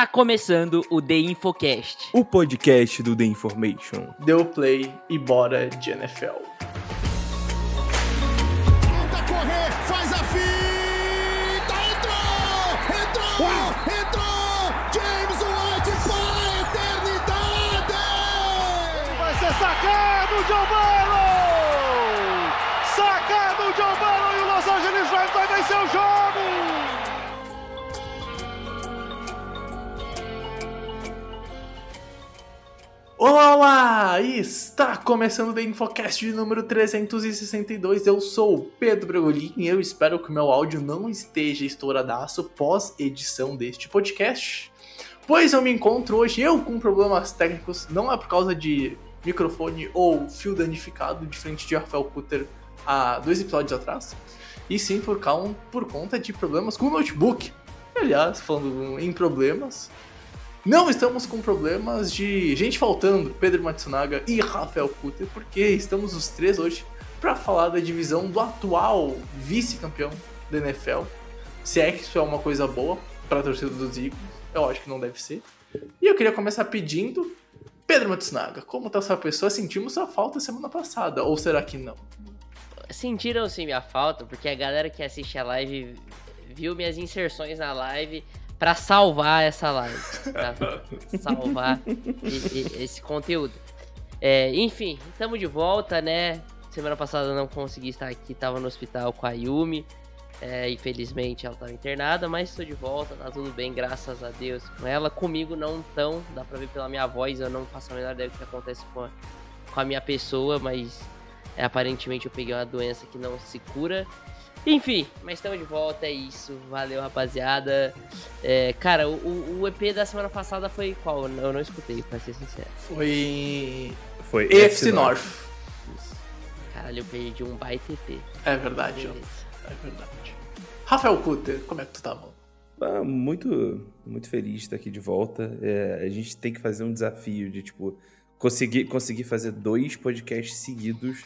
Está começando o The Infocast. O podcast do The Information. Deu play e bora de NFL. Olá, olá! Está começando o The Infocast de número 362. Eu sou o Pedro Bragolin e eu espero que o meu áudio não esteja estouradaço pós-edição deste podcast. Pois eu me encontro hoje eu com problemas técnicos, não é por causa de microfone ou fio danificado de frente de Rafael Cutter há dois episódios atrás, e sim por, causa, por conta de problemas com o notebook. Aliás, falando em problemas, não estamos com problemas de gente faltando, Pedro Matsunaga e Rafael Kutter, porque estamos os três hoje para falar da divisão do atual vice-campeão da NFL. Se é que isso é uma coisa boa para a torcida dos Eagles, eu acho que não deve ser. E eu queria começar pedindo, Pedro Matsunaga, como tá sua pessoa? Sentimos sua falta semana passada, ou será que não? Sentiram sim minha falta, porque a galera que assiste a live viu minhas inserções na live para salvar essa live, salvar e, e, esse conteúdo. É, enfim, estamos de volta, né? Semana passada não consegui estar aqui, estava no hospital com a Yumi. É, infelizmente ela estava internada, mas estou de volta, tá tudo bem, graças a Deus com ela. Comigo não tão, dá pra ver pela minha voz, eu não faço a menor ideia do que acontece com a, com a minha pessoa, mas é, aparentemente eu peguei uma doença que não se cura. Enfim, mas estamos de volta, é isso. Valeu, rapaziada. É, cara, o, o, EP da semana passada foi qual? Eu não escutei, pra ser sincero. Foi. Foi EFC North. Caralho, eu perdi um baita EP. É verdade, ó. É verdade. Rafael Kutter, como é que tu tá, mano? Ah, muito, muito feliz de estar aqui de volta. É, a gente tem que fazer um desafio de, tipo, conseguir, conseguir fazer dois podcasts seguidos.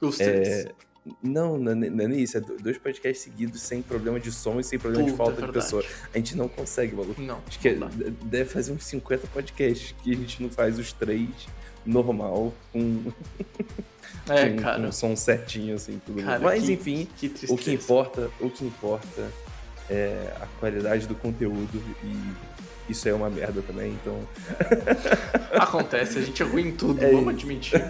Os três. É, não, não, não é nem isso. É dois podcasts seguidos sem problema de som e sem problema Puta, de falta é de pessoa. A gente não consegue, maluco. Não, Acho que não deve fazer uns 50 podcasts que a gente não faz os três normal, com, É, com, cara. com som certinho, assim, tudo. Cara, Mas que- enfim, que o que importa, o que importa é a qualidade do conteúdo e isso é uma merda também, então. Acontece, a gente é ruim em tudo, É vamos isso. admitir.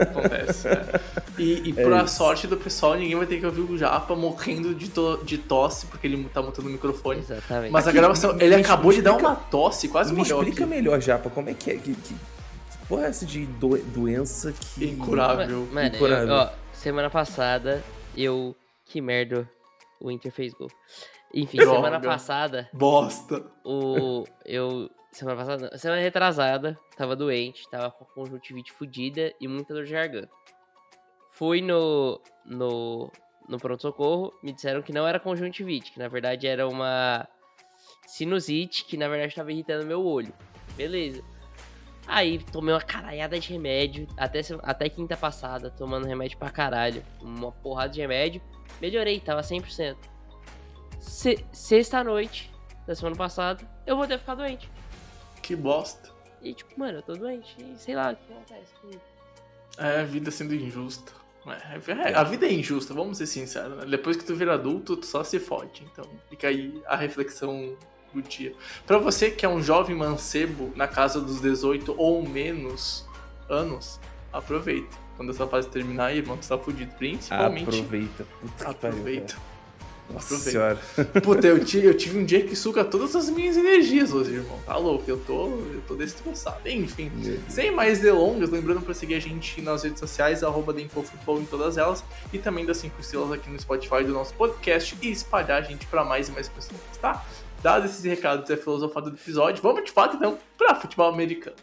Acontece, é. E, e É pra isso. sorte do pessoal, ninguém vai ter que ouvir o Japa morrendo de, to- de tosse, porque ele tá mutando o microfone. Exatamente. Mas a Aqui, gravação, me- ele me acabou de dar explica- uma tosse, quase Me morreu explica aqui. melhor, Japa, como é que é? Que, que, porra é essa de do- doença que. Incurável. Mano, eu- incurável. ó, semana passada eu. Que merda, o Inter fez gol. Enfim, Droga. semana passada, Bosta. o. Eu. Semana passada, não, semana retrasada, tava doente, tava com conjuntivite fudida e muita dor de garganta. Fui no. no. no pronto-socorro, me disseram que não era conjuntivite, que na verdade era uma sinusite, que na verdade tava irritando meu olho. Beleza. Aí tomei uma caralhada de remédio, até, até quinta passada, tomando remédio pra caralho. Uma porrada de remédio. Melhorei, tava 100%. Se, sexta noite da semana passada, eu vou ter ficado doente. Que bosta. E tipo, mano, eu tô doente. E sei lá o que acontece comigo. É, a vida sendo injusta. É, é, a vida é injusta, vamos ser sinceros. Né? Depois que tu vira adulto, tu só se fode. Então fica aí a reflexão do dia. Pra você que é um jovem mancebo na casa dos 18 ou menos anos, aproveita. Quando essa fase terminar, irmão, tu tá fudido. Principalmente. Aproveita. Puta que pariu, Aproveita. Nossa Aproveita. senhora. Puta, eu tive, eu tive um dia que suga todas as minhas energias hoje, irmão. Tá louco, eu tô, eu tô destroçado. Enfim, sem mais delongas, lembrando pra seguir a gente nas redes sociais, arroba Futebol em todas elas, e também das 5 estrelas aqui no Spotify do nosso podcast e espalhar a gente pra mais e mais pessoas, tá? Dados esses recados e a filosofada do episódio, vamos de fato então pra futebol americano.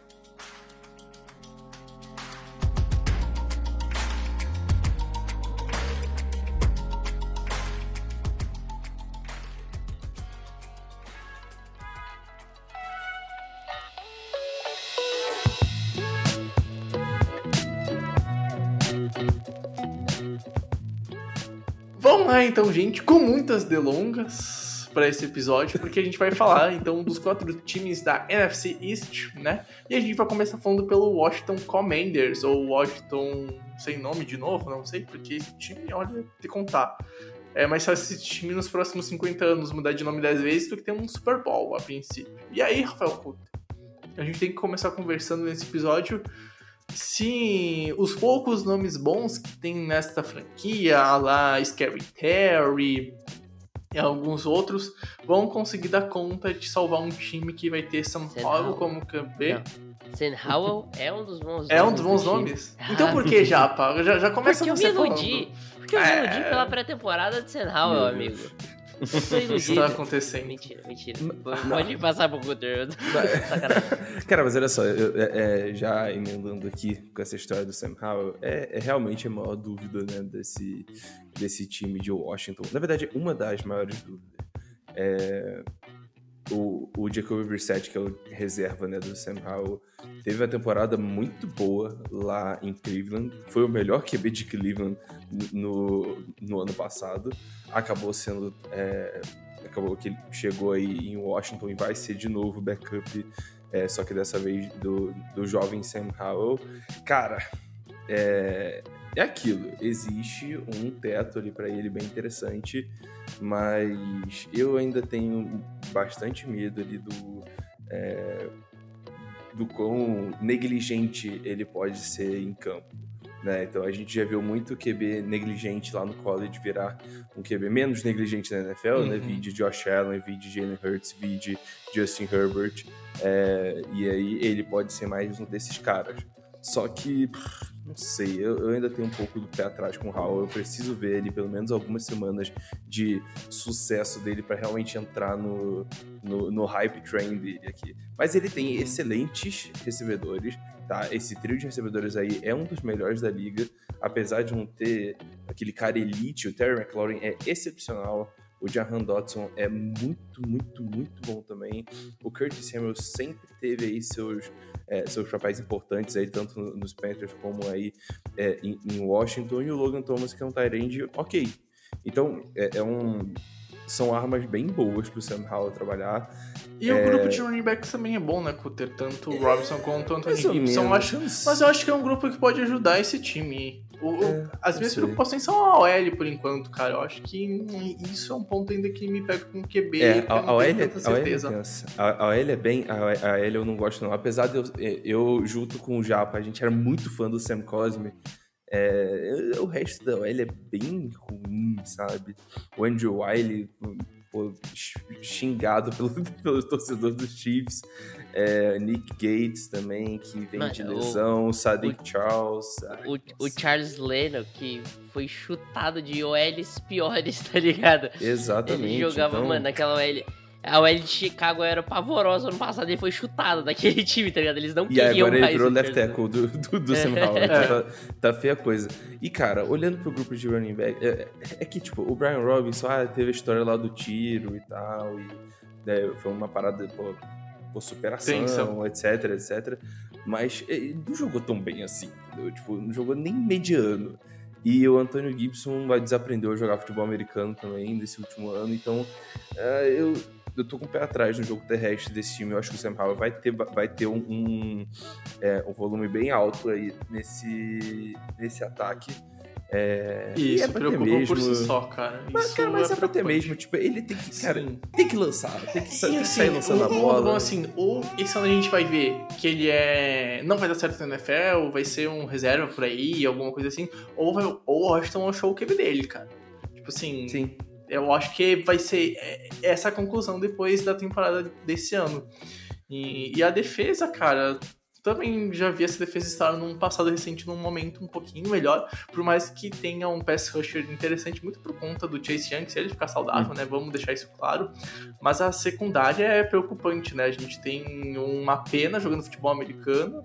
Então, gente, com muitas delongas, para esse episódio, porque a gente vai falar então dos quatro times da NFC East, né? E a gente vai começar falando pelo Washington Commanders, ou Washington sem nome de novo, não sei, porque esse time, olha, te contar. É mais fácil esse time nos próximos 50 anos mudar de nome 10 vezes do que ter um Super Bowl a princípio. E aí, Rafael Couto, a gente tem que começar conversando nesse episódio se os poucos nomes bons que tem nesta franquia, a lá Scary Terry e alguns outros, vão conseguir dar conta de salvar um time que vai ter São Paulo como campeão. Sam Howell é um dos bons É um dos bons do time. nomes? Então por que Japa? Já, já começa Porque eu me iludi. falando. Porque eu me iludi É. pela pré-temporada de Sam Howell, amigo. Tô Isso tá iludido. acontecendo. Mentira, mentira. Pode passar pro Guter. Cara, mas olha só, eu- é- é, já emendando aqui com essa história do Sam Howell, é, é realmente a maior dúvida né, desse, desse time de Washington. Na verdade, uma das maiores dúvidas. É, o, o Jacoby Brissett, que é o reserva né, do Sam Howell, teve uma temporada muito boa lá em Cleveland. Foi o melhor QB de Cleveland no, no ano passado. Acabou sendo. é, acabou que ele chegou aí em Washington e vai ser de novo backup, é, só que dessa vez do, do jovem Sam Howell. Cara, é, é aquilo. Existe um teto ali para ele bem interessante, mas eu ainda tenho bastante medo ali do. é, do quão negligente ele pode ser em campo. Né? Então a gente já viu muito QB negligente lá no college virar um QB menos negligente na NFL, né? Uhum. Vide Josh Allen, vide Jalen Hurts, vide Justin Herbert. É, e aí ele pode ser mais um desses caras. Só que, pff, não sei, eu, eu ainda tenho um pouco do pé atrás com o Howell. Eu preciso ver ele pelo menos algumas semanas de sucesso dele para realmente entrar no, no, no hype train dele aqui. Mas ele tem excelentes recebedores, tá? Esse trio de recebedores aí é um dos melhores da liga, apesar de não ter aquele cara elite, o Terry McLaurin é excepcional. O Jahan Dotson é muito, muito, muito bom também. O Curtis Samuel sempre teve aí seus, é, seus papéis importantes aí, tanto no- nos Panthers como aí é, em, em Washington. E o Logan Thomas, que é um Tyrande ok. Então, é, é um... São armas bem boas pro Sam Howell trabalhar. E o grupo de running backs também é bom, né? Com ter tanto o Robinson quanto o Anthony Gibson. Acho- mas eu acho que é um grupo que pode ajudar esse time. O- É, as minhas sei. preocupações são a OL por enquanto, cara. Eu acho que isso é um ponto ainda que me pega com o QB. É, a, a OL tenho é, tanta a OL é certeza. A, a OL é bem. A, a OL eu não gosto, não. Apesar de eu, eu, junto com o Japa, a gente era muito fã do Sam Cosme. É, o resto da OL é bem ruim, sabe? O Andrew Wiley, pô, xingado pelo, pelos torcedores dos Chiefs. É, Nick Gates também, que vem Mano, de o- lesão. Sadiq Charles. ai, O, o nossa. Charles Leno, que foi chutado de OLs piores, tá ligado? Exatamente. Ele jogava, então- mano, naquela OL. A OL de Chicago era pavorosa ano passado, ele foi chutado daquele time, tá ligado? Eles não E queriam agora ele mais virou o left tackle do, do, do Sam Howell. Então tá, tá feia a coisa. E, cara, olhando pro grupo de running back, é, é que, tipo, o Brian Robinson ah, teve a história lá do tiro e tal, e né, foi uma parada pô, por superação, etc, etc. Mas ele não jogou tão bem assim, entendeu? Tipo, não jogou nem mediano. E o Antônio Gibson vai desaprendeu a jogar futebol americano também nesse último ano, então é, eu, eu tô com o pé atrás no jogo terrestre desse time. Eu acho que o Sam Howell vai ter, vai ter um, um, é, um volume bem alto aí nesse, nesse ataque. É, E isso é preocupa por si só, cara. Mas, isso cara, mas é, pra ter mesmo. Tipo, ele tem que, cara, Sim. tem que lançar. Tem que, assim, sair lançando a bola. bom, assim, ou esse ano a gente vai ver que ele é. não vai dar certo na NFL, vai ser um reserva por aí, alguma coisa assim, ou, vai, ou o Washington achou o QB dele, cara. Tipo assim, Sim. Eu acho que vai ser é, essa a conclusão depois da temporada desse ano. E, e a defesa, cara, também já vi essa defesa estar num passado recente num momento um pouquinho melhor, por mais que tenha um pass rusher interessante, muito por conta do Chase Young, se ele ficar saudável, né? Vamos deixar isso claro. Mas a secundária é preocupante, né? A gente tem uma pena jogando futebol americano,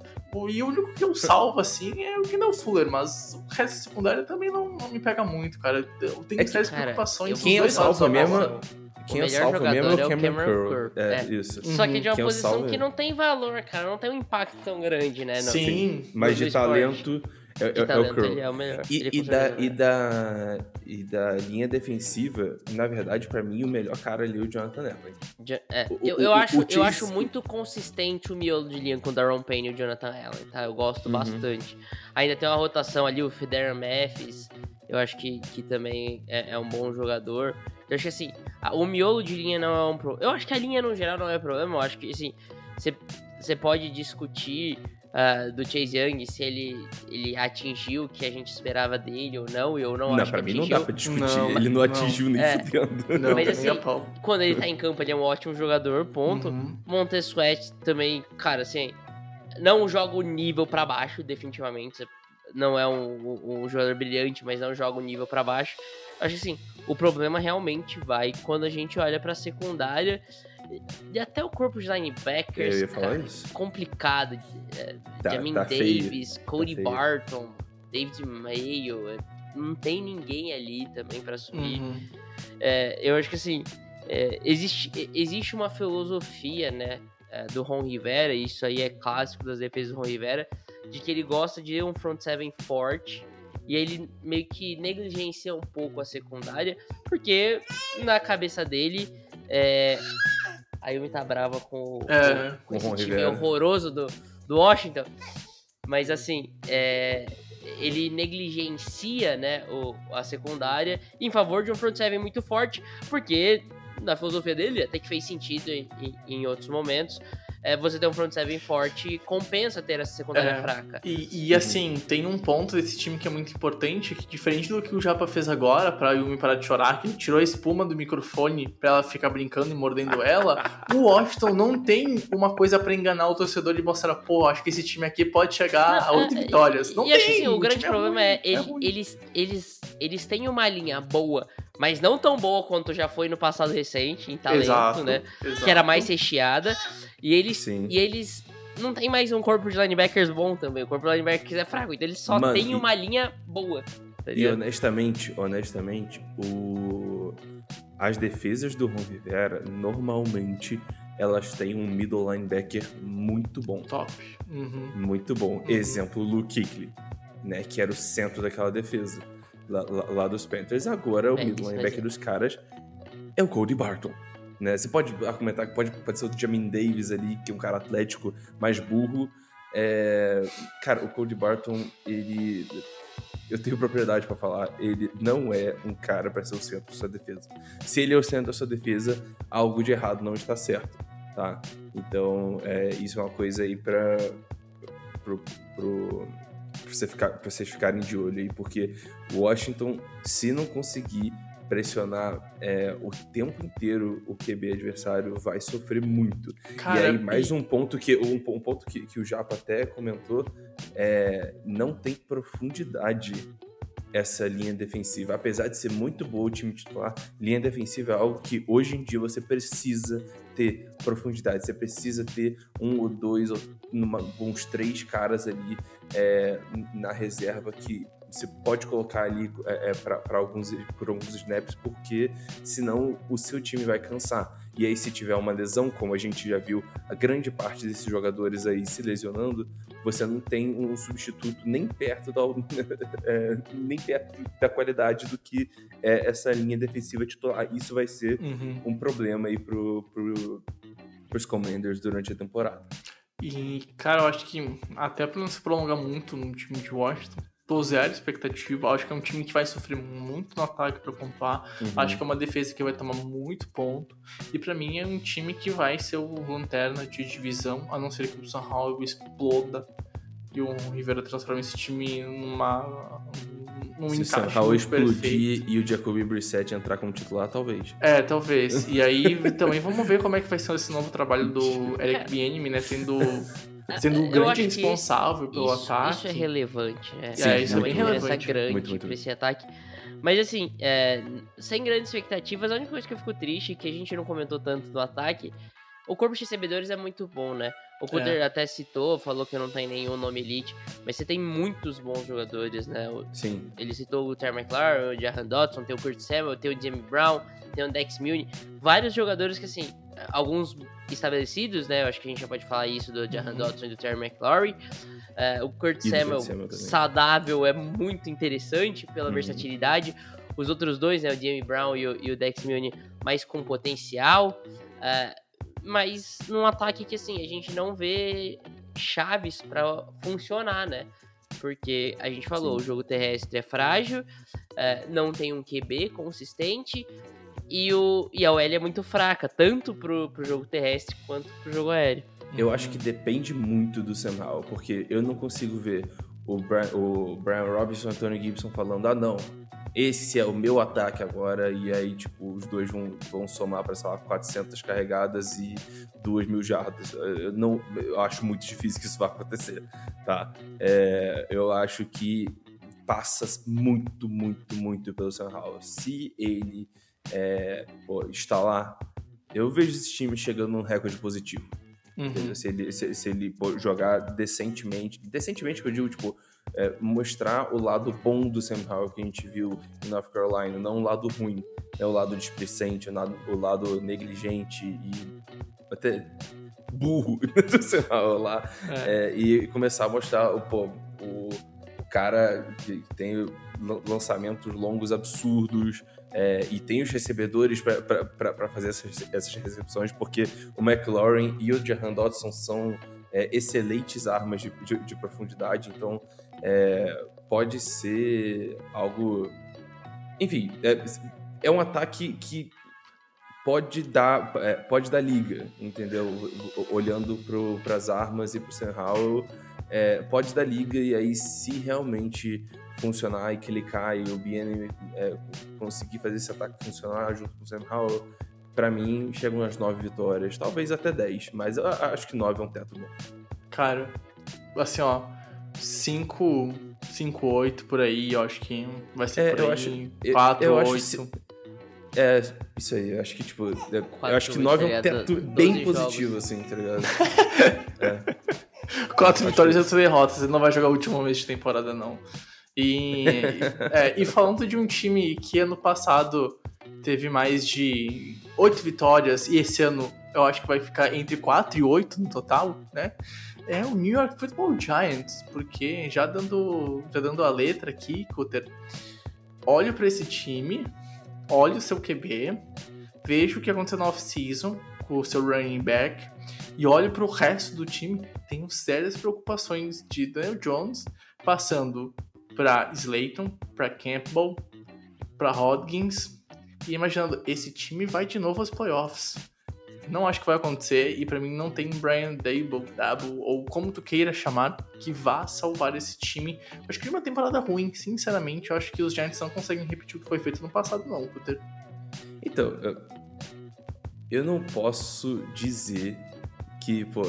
e o único que eu salvo, assim, é o Kendall Fuller, mas o resto da secundária também não, não me pega muito, cara. Eu tenho É que, sérias preocupações Quem eu salvo mesmo. Quem eu melhor salvo mesmo é jogador o Cameron Curl. É, É. isso. Só que de uma Quem posição salvo que é- não tem valor, cara. Não tem um impacto tão grande, né? Não, Sim. Mas do de esporte. talento, É, De é- é o Curl. ele é o melhor. E, Ele e da, é o e, da, e da linha defensiva, na verdade, pra mim, o melhor cara ali é o Jonathan Allen. Ja- é, o- eu, o- eu, o- acho, o eu acho muito consistente o miolo de linha com o Daron Payne e o Jonathan Allen, tá? Eu gosto Uhum. bastante. Ainda tem uma rotação ali, o Federer Memphis, eu acho que, que também é, é um bom jogador. Eu acho que assim, a- o miolo de linha não é um problema. Eu acho que a linha no geral não é problema, eu acho que assim, você pode discutir ah, do Chase Young se ele, ele atingiu o que a gente esperava dele ou não, e eu não, Não, acho pra que mim não atingiu. dá pra discutir. Não, ele não não. atingiu nem É. fudendo. Não, Mas assim. Quando ele tá em campo, ele é um ótimo jogador, ponto. Uhum. Montez Sweat também, cara, assim, não joga o nível pra baixo, definitivamente. Não é um, um- um jogador brilhante, mas não joga o nível pra baixo. Acho que assim, o problema realmente vai quando a gente olha pra secundária e até o corpo de Eu linebackers. ia falar cara, isso. complicado. É, Tá- Jamin tá feio. Davis, Cody feio. Barton, David Mayo. é, Não tem ninguém ali também pra subir. Uhum. É, eu acho que assim, é, existe, existe uma filosofia, né, é, do Ron Rivera, e isso aí é clássico das defesas do Ron Rivera, de que ele gosta de um front seven forte, e ele meio que negligencia um pouco a secundária, porque na cabeça dele, é, a Yumi tá brava com, o- É, com com o esse time Rivera. horroroso do, do Washington, mas assim, é, ele negligencia né, o, a secundária em favor de um front seven muito forte, porque na filosofia dele até que fez sentido em, em- em outros momentos. É, você ter um front seven forte compensa ter essa secundária É. fraca. E, e, assim, tem um ponto desse time que é muito importante, que diferente do que o Japa fez agora, pra Yumi parar de chorar, que ele tirou a espuma do microfone pra ela ficar brincando e mordendo ela, o Washington não tem uma coisa pra enganar o torcedor e mostrar, pô, acho que esse time aqui pode chegar a Não, oito é, vitórias. Não e tem! acho que assim, o grande time problema ruim, é, ele- ruim. eles, eles, eles têm uma linha boa, mas não tão boa quanto já foi no passado recente, em talento, Exato, né? exato. Que era mais recheada. E eles, Sim. e eles não tem mais um corpo de linebackers bom também. O corpo de linebackers é fraco, então eles só Mano, têm e- uma linha boa. Tá E honestamente, honestamente, o... as defesas do Ron Rivera, normalmente, elas têm um middle linebacker muito bom. Top. Uhum. Muito bom. Uhum. Exemplo, o Luke Kuechly, né? Que era o centro daquela defesa. Lá, lá- lá dos Panthers. Agora, o É, middle linebacker dos caras é o Cody Barton. Né? Você pode argumentar que pode, pode ser o Jamin Davis ali, que é um cara atlético, mais burro. É, Cara, o Cody Barton, ele... Eu tenho propriedade pra falar, ele não é um cara pra ser o centro da sua defesa. Se ele é o centro da sua defesa, algo de errado não está certo, tá? Então, é, isso é uma coisa aí pra, pro, pro, você ficar, vocês ficarem de olho aí, porque Washington, se não conseguir pressionar é, o tempo inteiro o QB adversário, vai sofrer muito. Cara, e aí, mais um ponto que um, um ponto que, que o Japa até comentou é não tem profundidade essa linha defensiva. Apesar de ser muito boa o time titular, linha defensiva é algo que hoje em dia você precisa ter profundidade. Você precisa ter um ou dois, ou numa, uns três caras ali é, na reserva que você pode colocar ali é, é, para alguns, por alguns snaps, porque senão o seu time vai cansar. E aí, se tiver uma lesão, como a gente já viu, a grande parte desses jogadores aí se lesionando, você não tem um substituto nem perto da, é, nem perto da qualidade do que é essa linha defensiva titular. Isso vai ser Uhum. um problema aí pro, pro, pros Commanders durante a temporada. E, cara, eu acho que até pra não se prolongar muito no time de Washington, tô zero expectativa. Acho que é um time que vai sofrer muito no ataque pra pontuar. Uhum. Acho que é uma defesa que vai tomar muito ponto. E pra mim é um time que vai ser o lanterna de divisão, a não ser que o Sam Howell exploda e o Rivera transforme esse time numa num Se encaixe perfeito. explodir e o Jacoby Brissett entrar como titular, talvez. É, talvez. E aí também vamos ver como é que vai ser esse novo trabalho do Eric Bieniemy, né? Tendo, sendo o Eu grande responsável pelo isso, ataque. Isso é relevante. É, Sim, é, isso é é bem relevante. grande Muito, muito, pra esse ataque. Mas assim, é, sem grandes expectativas, a única coisa que eu fico triste é que a gente não comentou tanto do ataque. O corpo de recebedores é muito bom, né? O Cutter até citou, falou que não tem nenhum nome elite, mas você tem muitos bons jogadores, né? O- Sim. Ele citou o Terry McLaurin, o Jahan Dodson, tem o Kurt Samuel, tem o Jamie Brown, tem o Dex Mune. Vários jogadores que, assim, alguns estabelecidos, né? Eu acho que a gente já pode falar isso do Jahan Uhum. Dodson e do Terry McLaurin. É, o Kurt E Samuel, saudável é muito interessante pela Uhum. versatilidade. Os outros dois, né, o Jamie Brown e o, e o Dex Milne, mais com potencial. É, mas num ataque que assim, a gente não vê chaves pra funcionar, né? Porque a gente falou, Sim. o jogo terrestre é frágil, é, não tem um QB consistente e, o, e a OL é muito fraca, tanto pro, pro jogo terrestre quanto pro jogo aéreo. Eu acho que depende muito do Howell, porque eu não consigo ver o, Bra o Brian Robinson e o Antonio Gibson falando, ah não, esse é o meu ataque agora, e aí, tipo, os dois vão, vão somar para, sei lá, 400 carregadas e 2 mil jardas. Eu, não, eu acho muito difícil que isso vá acontecer, tá? É, eu acho que passa muito, muito, muito pelo Sam. Se ele é, pô, lá, eu vejo esse time chegando num recorde positivo. Uhum. Se ele, se, se ele pô, jogar decentemente, decentemente que eu digo, tipo, é, mostrar o lado bom do Sam Howell que a gente viu em North Carolina, não o lado ruim, né? o lado displicente, o lado, o lado negligente e até burro do Sam Howell lá, É. É, e começar a mostrar o, pô, o, o cara que tem lançamentos longos absurdos, é, e tem os recebedores para fazer essas, essas recepções, porque o McLaurin e o Jahan Dodson são é, excelentes armas de, de- de profundidade, então é, pode ser algo. Enfim, é, é um ataque que pode dar, é, pode dar liga, entendeu? Olhando para as armas e para o Sam Howell, é, pode dar liga, e aí se realmente funcionar e clicar e o BN é, conseguir fazer esse ataque funcionar junto com o Sam Howell, pra mim chegam umas 9 vitórias, talvez até 10, mas eu acho que 9 é um teto bom. Cara, assim, ó, 5, 5, 8 por aí, eu acho que vai ser É, por eu aí. acho- eu- 4, eu acho 8. se- É, isso aí, eu acho que, tipo, é- eu Quatro acho que 9 é um teto bem 12 positivo, jogos. assim, tá ligado? 4 acho vitórias e isso. 8 derrotas. Ele não vai jogar o último mês de temporada, não. E, é, e falando de um time que ano passado teve mais de 8 vitórias e esse ano eu acho que vai ficar entre 4 e 8 no total, né? É o New York Football Giants, porque já dando, já dando a letra aqui, Cutter, olho pra esse time, olho o seu QB, vejo o que aconteceu na off-season com o seu running back e olho pro resto do time, tenho sérias preocupações de Daniel Jones passando para Slayton, para Campbell, para Hodgins e imaginando esse time vai de novo aos playoffs. Não acho que vai acontecer e pra mim não tem Brian Dable, Dable ou como tu queira chamar que vá salvar esse time. Acho que de uma temporada ruim, sinceramente, eu acho que os Giants não conseguem repetir o que foi feito no passado não, Cutter. Então, eu, eu não posso dizer que, pô,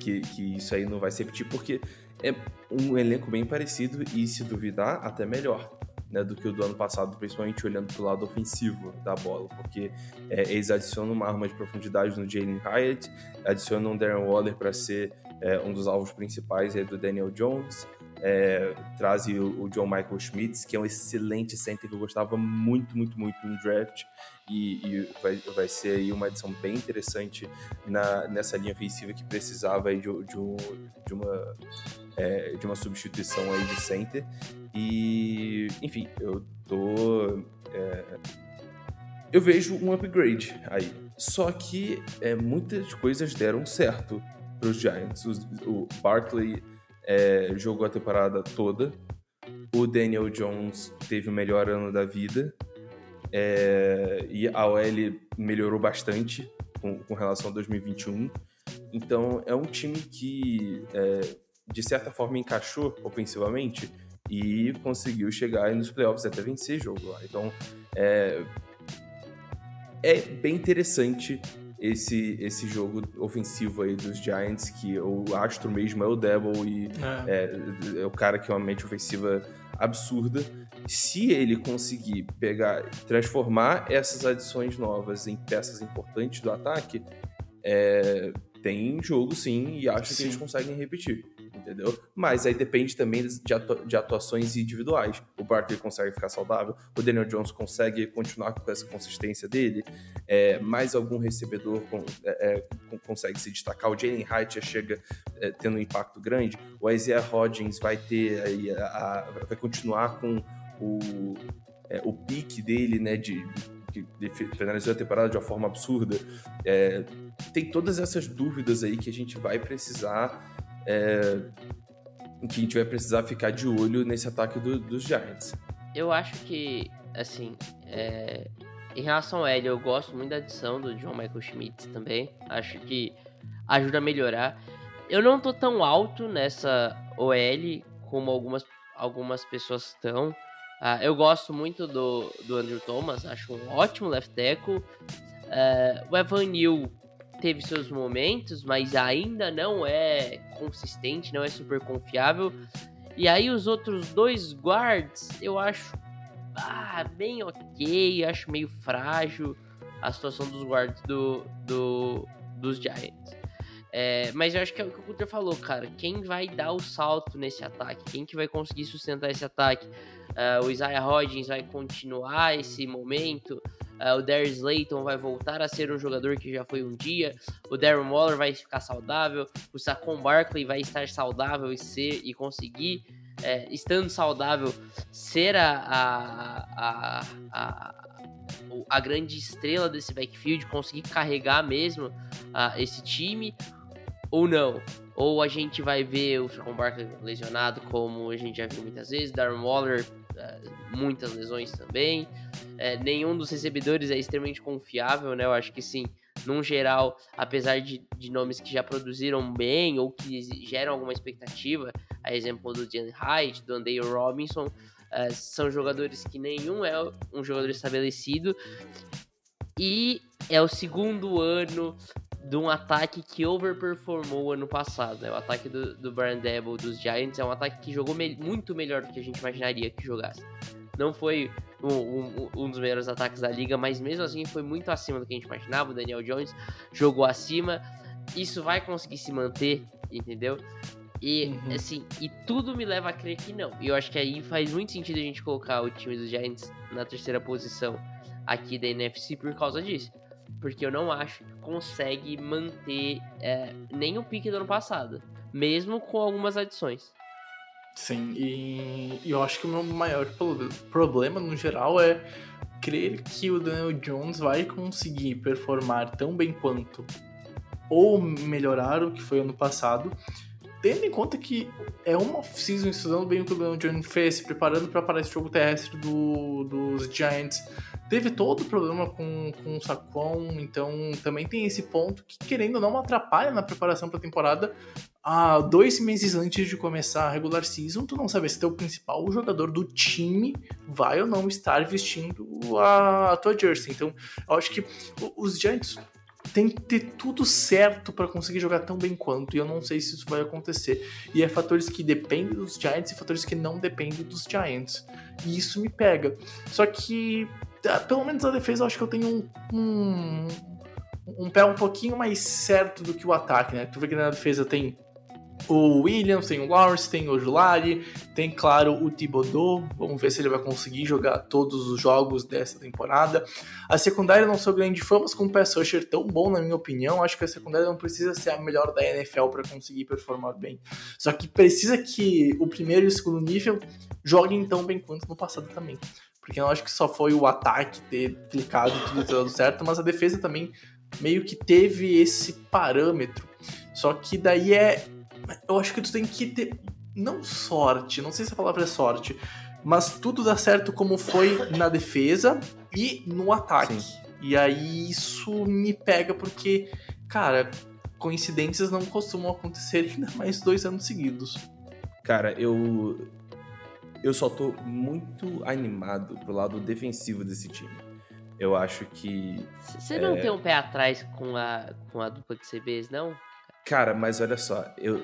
que, que isso aí não vai se repetir, porque é um elenco bem parecido e, se duvidar, até melhor. Né, do que o do ano passado, principalmente olhando pro lado ofensivo da bola, porque é, eles adicionam uma arma de profundidade no Jalen Hyatt, adicionam o Darren Waller para ser é, um dos alvos principais aí do Daniel Jones, é, trazem o, o John Michael Schmitz, que é um excelente center que eu gostava muito, muito, muito no draft, e, e vai, vai ser aí uma adição bem interessante na, nessa linha ofensiva que precisava aí de, de, um, de, uma, é, de uma substituição aí de center. E, enfim, eu tô. é, eu vejo um upgrade aí. Só que é, muitas coisas deram certo para os Giants. Os- o Barkley é, jogou a temporada toda. O Daniel Jones teve o melhor ano da vida. É, e a OL melhorou bastante com, com relação a 2021. Então é um time que, é, de certa forma, encaixou ofensivamente e conseguiu chegar nos playoffs até vencer jogo lá. Então é, é bem interessante esse, esse jogo ofensivo aí dos Giants, que o astro mesmo é o Devil e é, é o cara que é uma mente ofensiva absurda. Se ele conseguir pegar, transformar essas adições novas em peças importantes do ataque, é, tem jogo sim, e acho Sim. que eles conseguem repetir. entendeu? Mas aí depende também de, atua de atuações individuais. O Barkley consegue ficar saudável, o Daniel Jones consegue continuar com essa consistência dele, é, mais algum recebedor com, é, é consegue se destacar. O Jalen Hyatt já chega é, tendo um impacto grande. O Isaiah Hodgins vai ter aí a, a, vai continuar com o, é, o pique dele, né, de que finalizou a temporada de uma forma absurda. É, tem todas essas dúvidas aí que a gente vai precisar. É, que a gente vai precisar ficar de olho nesse ataque do, dos Giants. Eu acho que, assim, é, em relação a ele, eu gosto muito da adição do John Michael Schmidt também. Acho que ajuda a melhorar. Eu não tô tão alto nessa OL como algumas, algumas pessoas estão. Uh, eu gosto muito do, do Andrew Thomas, acho um ótimo left tackle. Uh, o Evan Neal teve seus momentos, mas ainda não é consistente, não é super confiável. E aí os outros dois guards, eu acho ah, bem ok, acho meio frágil a situação dos guards do, do, dos Giants. É, mas eu acho que é o que o Cutter falou, cara. Quem vai dar o salto nesse ataque? Quem que vai conseguir sustentar esse ataque? Uh, o Isaiah Hodgins vai continuar esse momento? Uh, o Darius Slayton vai voltar a ser um jogador que já foi um dia? O Darren Waller vai ficar saudável? O Saquon Barkley vai estar saudável e ser e conseguir, é, estando saudável, ser a, a, a, a a grande estrela desse backfield, conseguir carregar mesmo uh, esse time, ou não. Ou a gente vai ver o Saquon Barkley lesionado, como a gente já viu muitas vezes, Darren Waller, uh, muitas lesões também. Uh, nenhum dos recebedores é extremamente confiável, né? Eu acho que sim, num geral, apesar de, de nomes que já produziram bem ou que geram alguma expectativa, a exemplo do Jan Hyde, do Andale Robinson, uh, são jogadores que nenhum é um jogador estabelecido. E é o segundo ano de um ataque que overperformou ano passado. Né? O ataque do, do Brian Debo dos Giants é um ataque que jogou me muito melhor do que a gente imaginaria que jogasse. Não foi um, um, um, dos melhores ataques da liga, mas mesmo assim foi muito acima do que a gente imaginava. O Daniel Jones jogou acima. Isso vai conseguir se manter, entendeu? E uhum. assim, e tudo me leva a crer que não. E eu acho que aí faz muito sentido a gente colocar o time dos Giants na terceira posição aqui da NFC por causa disso porque eu não acho que consegue manter é, nem o pique do ano passado, mesmo com algumas adições. Sim, e eu acho que o meu maior problema no geral é crer que o Daniel Jones vai conseguir performar tão bem quanto ou melhorar o que foi ano passado, tendo em conta que é uma season estudando bem o que o Jones fez, se preparando para parar esse jogo terrestre do, dos Giants, teve todo o problema com, com o Saquon, então também tem esse ponto que, querendo ou não, atrapalha na preparação para a temporada. Há dois meses antes de começar a regular season, tu não sabe se teu principal jogador do time vai ou não estar vestindo a, a tua jersey. Então, eu acho que os Giants tem que ter tudo certo para conseguir jogar tão bem quanto, e eu não sei se isso vai acontecer. E é fatores que dependem dos Giants e fatores que não dependem dos Giants. E isso me pega. Só que ah, pelo menos a defesa eu acho que eu tenho um, um, um pé um pouquinho mais certo do que o ataque, né? Tu vê que na defesa tem o Williams, tem o Lawrence, tem o Julari, tem, claro, o Thibodeau. Vamos ver se ele vai conseguir jogar todos os jogos dessa temporada. A secundária não sou grande fã, mas com um pass rusher tão bom, na minha opinião, acho que a secundária não precisa ser a melhor da NFL para conseguir performar bem. Só que precisa que o primeiro e o segundo nível joguem tão bem quanto no passado também porque eu acho que só foi o ataque ter clicado e tudo dado certo, mas a defesa também meio que teve esse parâmetro. Só que daí é. Eu acho que tu tem que ter. Não sorte, não sei se a palavra é sorte, mas tudo dá certo como foi na defesa e no ataque. Sim. E aí isso me pega porque, cara, coincidências não costumam acontecer ainda mais dois anos seguidos. Cara, eu eu só tô muito animado pro lado defensivo desse time. Eu acho que. Você não é... tem um pé atrás com a, com a dupla de CBs, não? Cara, mas olha só, eu.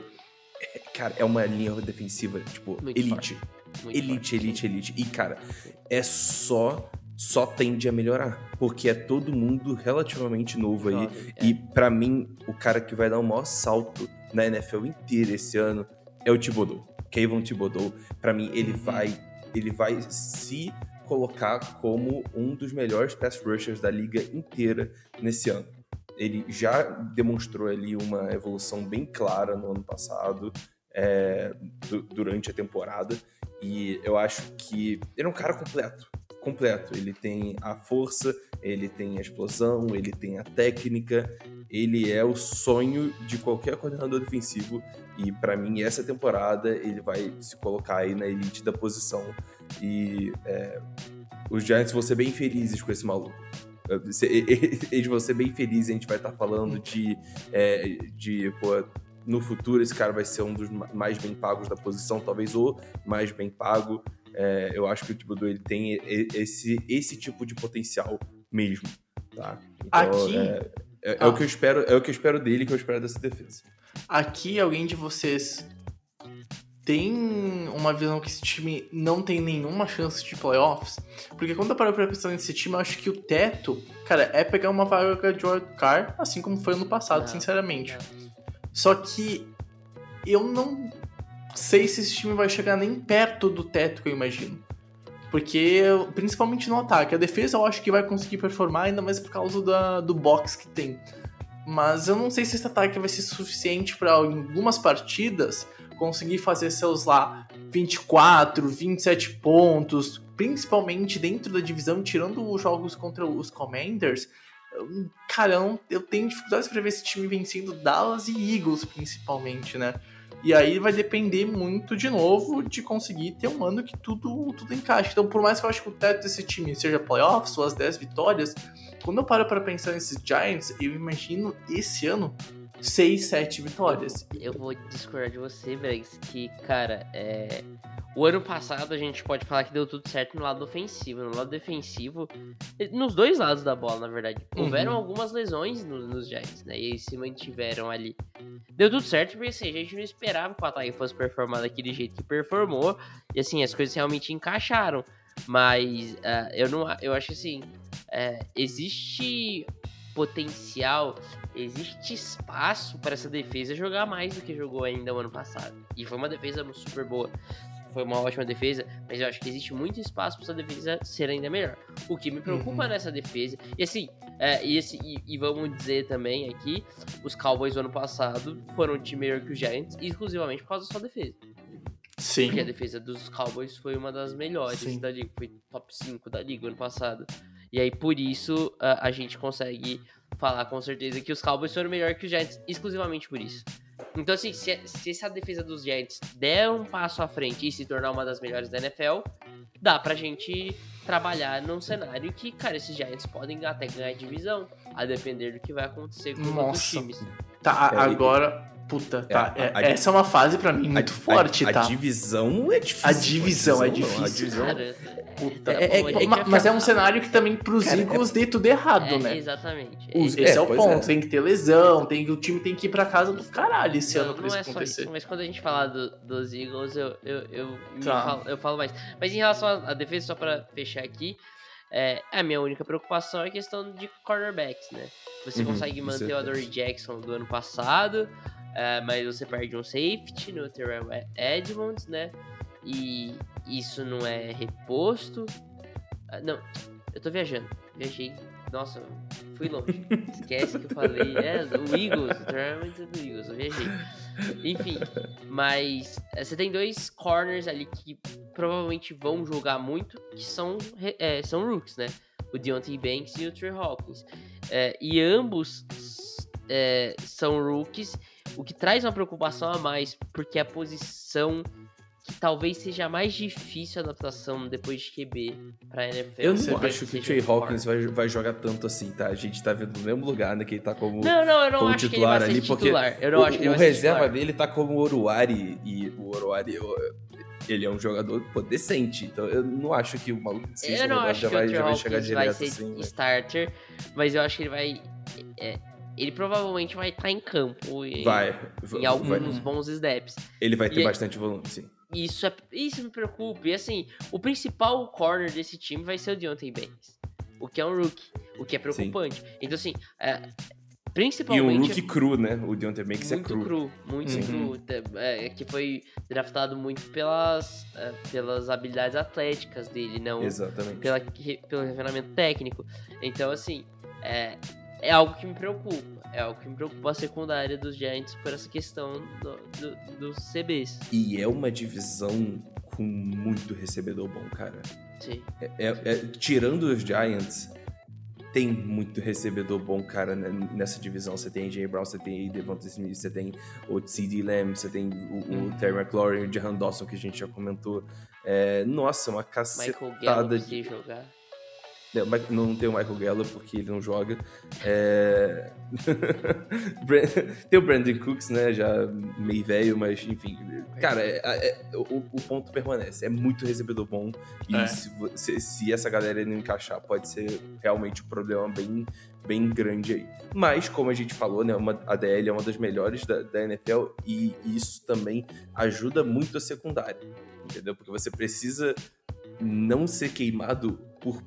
Cara, é uma linha defensiva, tipo, muito elite. elite, forte, elite, elite. E, cara, é só. Só tende a melhorar. Porque é todo mundo relativamente novo aí. É. E, para mim, o cara que vai dar o maior salto na NFL inteira esse ano é o Thibodeau. Kayvon Thibodeau, pra mim, ele vai, ele vai se colocar como um dos melhores pass rushers da liga inteira nesse ano. Ele já demonstrou ali uma evolução bem clara no ano passado, é, du- durante a temporada, e eu acho que ele é um cara completo. Completo. Ele tem a força, ele tem a explosão, ele tem a técnica, ele é o sonho de qualquer coordenador defensivo. E pra mim, essa temporada, ele vai se colocar aí na elite da posição. E é, os Giants vão ser bem felizes com esse maluco. Eles vão ser bem felizes, a gente vai estar falando de, é, de pô, no futuro esse cara vai ser um dos ma- mais bem pagos da posição, talvez o mais bem pago. É, eu acho que o Thibodeau ele tem esse, esse tipo de potencial mesmo, tá? Então, Aqui- é, é- é Ah. o que eu espero, é o que eu espero dele, que eu espero dessa defesa. Aqui, alguém de vocês tem uma visão que esse time não tem nenhuma chance de playoffs? Porque quando eu paro pra pensar nesse time, eu acho que o teto, cara, é pegar uma vaga de wildcard, assim como foi ano passado, Não, sinceramente. não. Só que eu não sei se esse time vai chegar nem perto do teto que eu imagino. Porque, principalmente no ataque, a defesa eu acho que vai conseguir performar, ainda mais por causa da, do box que tem. Mas eu não sei se esse ataque vai ser suficiente para algumas partidas conseguir fazer seus lá 24, 27 pontos, principalmente dentro da divisão, tirando os jogos contra os Commanders. Cara, eu tenho dificuldades para ver esse time vencendo Dallas e Eagles, principalmente, né? E aí vai depender muito, de novo, de conseguir ter um ano que tudo, tudo encaixe. Então, por mais que eu acho que o teto desse time seja playoffs ou as 10 vitórias, quando eu paro para pensar nesses Giants, eu imagino esse ano 6, 7 vitórias. Eu vou discordar de você, Bregs, que, cara, é... o ano passado a gente pode falar que deu tudo certo no lado ofensivo. No lado defensivo, nos dois lados da bola, na verdade. Uhum. Houveram algumas lesões no- nos Giants, né? E eles se mantiveram ali. Deu tudo certo, porque assim, a gente não esperava que o ataque fosse performar daquele jeito que performou. E assim, as coisas realmente encaixaram. Mas ah, eu não eu acho que assim, é, existe potencial, existe espaço para essa defesa jogar mais do que jogou ainda o ano passado. E foi uma defesa super boa. Foi uma ótima defesa, mas eu acho que existe muito espaço para essa defesa ser ainda melhor. O que me preocupa Uhum. nessa defesa, e assim, é, e, esse, e, e vamos dizer também aqui, os Cowboys do ano passado foram um time melhor que os Giants, exclusivamente por causa da sua defesa. Sim. Porque a defesa dos Cowboys foi uma das melhores Sim. da liga, foi top 5 da liga ano passado. E aí por isso a, a gente consegue falar com certeza que os Cowboys foram melhor que os Giants, exclusivamente por isso. Então, assim, se, se essa defesa dos Giants der um passo à frente e se tornar uma das melhores da NFL, dá pra gente trabalhar num cenário que, cara, esses Giants podem até ganhar divisão, a depender do que vai acontecer com os outros Nossa. times. Tá, É, agora. Puta, tá. a- é- a- essa é uma fase pra mim muito A- forte, a, tá? A divisão é difícil. A divisão é não, difícil. A divisão... Cara, Puta. É- é- é- Ma- mas é um cenário que também pros Cara, é- Eagles dê tudo errado, é, né? exatamente. Os- É, esse é, o ponto. é. Tem que ter lesão, tem que, o time tem que ir pra casa do caralho esse Não, ano pra não isso é só acontecer. isso, mas quando a gente falar do- dos Eagles, eu, eu, eu, Tá. falo, eu falo mais. Mas em relação à defesa, só pra fechar aqui, é, a minha única preocupação é a questão de cornerbacks, né? Você Uhum, consegue manter o. Adoree Jackson do ano passado, é, mas você perde um safety no Terrell Edmonds, né? E isso não é reposto. Ah, não, eu tô viajando. Viajei. Nossa, fui longe. Esquece que eu falei. É, o Eagles. O Terrell Edmonds é do Eagles. Eu viajei. Enfim, mas eh, você tem dois corners ali que provavelmente vão jogar muito, que são, eh, são rooks, né? O Deontay Banks e o Trey Hawkins. Eh, e ambos eh, são rookies, o que traz uma preocupação a mais, porque a posição que talvez seja a mais difícil a adaptação depois de QB pra NFL. Eu não acho que o Trey. Hawkins vai, vai jogar tanto assim, tá? A gente tá vendo no mesmo lugar, né? Que ele tá como, Não, não, eu não acho que ele titular vai ser ali, porque titular. Eu não o, acho que ele o vai ser reserva titular. dele tá como o Oruari, e o Oruari, ele é um jogador pô, decente, então eu não acho que o maluco acho já vai, já vai chegar vai direto ser assim. né? starter, mas eu acho que ele vai. é, ele provavelmente vai estar em campo em, Vai, em alguns vai. bons snaps. Ele vai ter E- bastante volume, sim. Isso, é, isso me preocupa. E assim, o principal corner desse time vai ser o Deontay Banks. O que é um rookie. O que é preocupante. Então, assim, é, E Principalmente um rookie cru, né? O Deontay Banks é muito cru. cru, muito Sim. cru. É, que foi draftado muito pelas, é, pelas habilidades atléticas dele, não Exatamente. pela, pelo refinamento técnico. Então, assim, é, é algo que me preocupa. É algo que me preocupa a secundária dos Giants por essa questão do, do- dos CBs. E é uma divisão com muito recebedor bom, cara. Sim. É- é- tirando os Giants, tem muito recebedor bom, cara, né, nessa divisão. Você tem AJ Brown, você tem Devonta Smith, você tem o C.D. Lamb, você tem o, o Uhum. Terry McLaurin, o Jahan Dawson, que a gente já comentou. É, nossa, uma Michael cacetada Gallup de... jogar. Não, tem o Michael Gallup porque ele não joga. É... Tem o Brandon Cooks, né? Já meio velho, mas enfim. Cara, é- é- o, o ponto permanece. É muito recebedor bom. E É. se, se- se essa galera não encaixar, pode ser realmente um problema bem, bem grande aí. Mas, como a gente falou, né? Uma, a DL é uma das melhores da, da NFL e isso também ajuda muito a secundária. Entendeu? Porque você precisa não ser queimado por,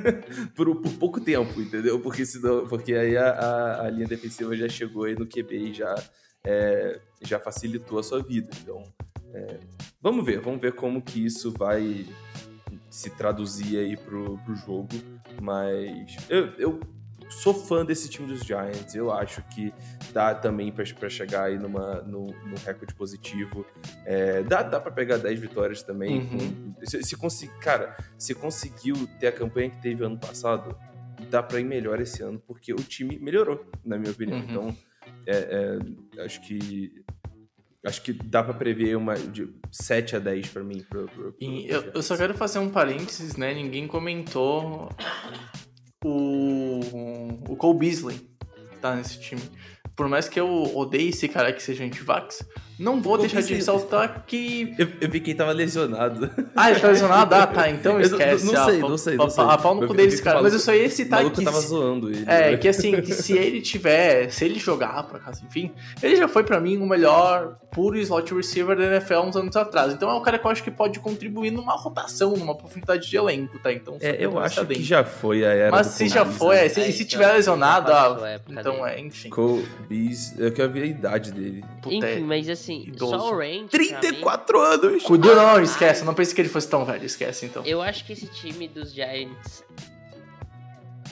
por, por pouco tempo, entendeu? Porque, senão, porque aí a, a, a linha defensiva já chegou aí no QB e já, é, já facilitou a sua vida. Então, é, vamos ver, vamos ver como que isso vai se traduzir aí pro, pro jogo. Mas eu, eu sou fã desse time dos Giants. Eu acho que dá também pra chegar aí numa, no, no recorde positivo. É, dá, dá pra pegar 10 vitórias também. Uhum. se, se conseguir, cara, se conseguiu ter a campanha que teve ano passado, dá pra ir melhor esse ano, porque o time melhorou, na minha opinião. Uhum. Então, é, é, acho que. Acho que dá pra prever uma de 7 a 10 pra mim. Pro, pro, pro eu, eu só quero fazer um parênteses, né? Ninguém comentou o, o Cole Beasley tá nesse time. Por mais que eu odeie esse cara que seja anti-vax, não vou deixar de ressaltar que. Eu, eu vi quem tava lesionado. Ah, ele tá lesionado? Ah, tá, então Eu não- esquece. não ah, sei, pau- não sei, não sei. A pau no cu vi- desse vi que cara. Mas eu só ia citar que. tava se- zoando ele. É, né? que assim, que se ele tiver, se ele jogar, por acaso, enfim, ele já foi pra mim o melhor puro slot receiver da NFL uns anos atrás. Então é um cara que eu acho que pode contribuir numa rotação, numa profundidade de elenco, tá? Então, É, eu acho que já foi a era Mas do se já foi, é, se, É, e se então, tiver lesionado, ah, então é, enfim. Cole Beasley, eu quero ver a idade dele. Puta, Enfim, é- mas assim, idoso. só o range. pra mim, 34 anos! Cuidou, não, não, esquece. Eu não pensei que ele fosse tão velho, esquece então. Eu acho que esse time dos Giants.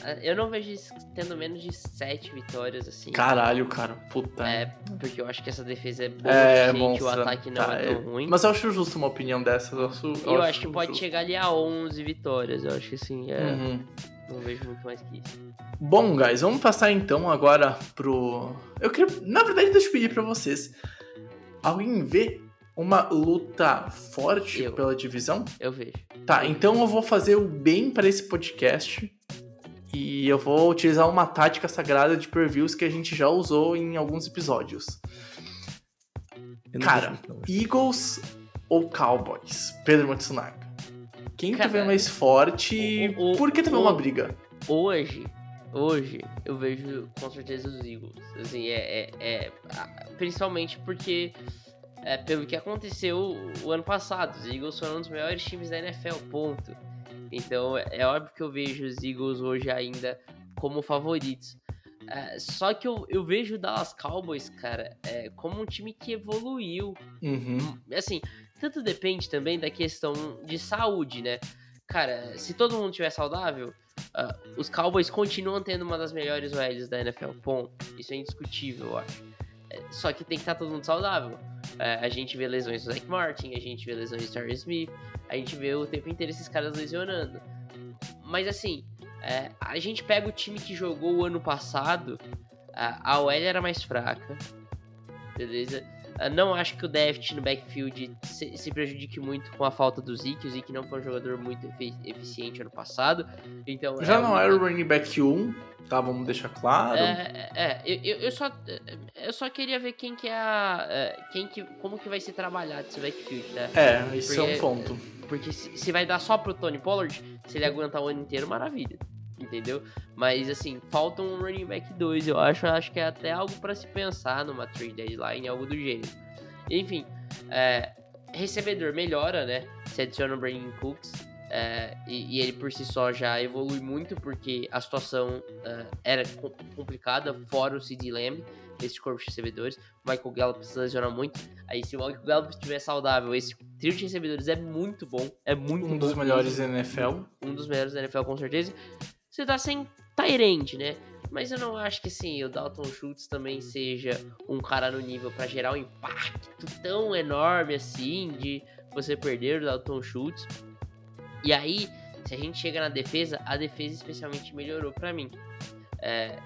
ah, Eu não vejo tendo menos de 7 vitórias, assim. Caralho, cara, puta. É, porque eu acho que essa defesa é boa É, o monstro. ataque não tá, é tão ruim. Mas eu acho justo uma opinião dessa. Eu, acho, E eu acho que pode justo. chegar ali a 11 vitórias. Eu acho que assim, é, Uhum. não vejo muito mais que isso. Bom, guys, vamos passar então agora pro. Eu queria. Na verdade, deixa eu pedir pra vocês. Alguém vê uma luta forte Eu. pela divisão? Eu vejo. Tá, então eu vou fazer o bem para esse podcast. E eu vou utilizar uma tática sagrada de previews que a gente já usou em alguns episódios. Cara. Eagles ou Cowboys? Pedro Matsunaga. Quem Cara, tu vê mais forte? o- o- Por que tu vê o- uma briga? Hoje, hoje, eu vejo com certeza os Eagles. Assim, é, é- é- principalmente porque é, pelo que aconteceu o ano passado, os Eagles foram um dos melhores times da NFL, ponto. Então é, óbvio que eu vejo os Eagles hoje ainda como favoritos. É, só que eu, eu vejo o Dallas Cowboys, cara, é, como um time que evoluiu Uhum. assim, tanto depende também da questão de saúde, né? Cara, se todo mundo estiver saudável, ah, os Cowboys continuam tendo uma das melhores OLs da NFL, ponto. Isso é indiscutível, eu acho. É, só que tem que estar todo mundo saudável. É, a gente vê lesões do Zach Martin, a gente vê lesões do Terry Smith, a gente vê o tempo inteiro esses caras lesionando. Mas assim, é, a gente pega o time que jogou o ano passado, a OL era mais fraca, beleza? Não acho que o Deft no backfield se, se prejudique muito com a falta do Zeke. O Zeke não foi um jogador muito efi- eficiente ano passado. Então Já é não um- era o running back 1, tá? Vamos deixar claro. É, é, eu, eu- eu só eu só queria ver quem que é a é, quem que como que vai ser trabalhado esse backfield, né? É, isso é um ponto. Porque se, se vai dar só pro Tony Pollard, se ele aguentar o ano inteiro, maravilha. Entendeu? Mas assim, falta um running back 2, eu acho, acho que é até algo pra se pensar numa trade deadline, algo do gênero. Enfim, é, recebedor melhora, né? Se adiciona o Brandon Cooks. É, e, e ele por si só já evolui muito porque a situação é, era co- complicada, fora o CD Lamb, esse corpo de recebedores. O Michael Gallup se lesiona muito. Aí se o Michael Gallup estiver saudável, esse trio de recebedores é muito bom. É muito Um bom dos melhores mesmo. da NFL. Um dos melhores da NFL, com certeza. Você tá sem Tyrande, né? Mas eu não acho que assim, o Dalton Schultz também seja um cara no nível pra gerar um impacto tão enorme assim de você perder o Dalton Schultz. E aí, se a gente chega na defesa, a defesa especialmente melhorou pra mim. É,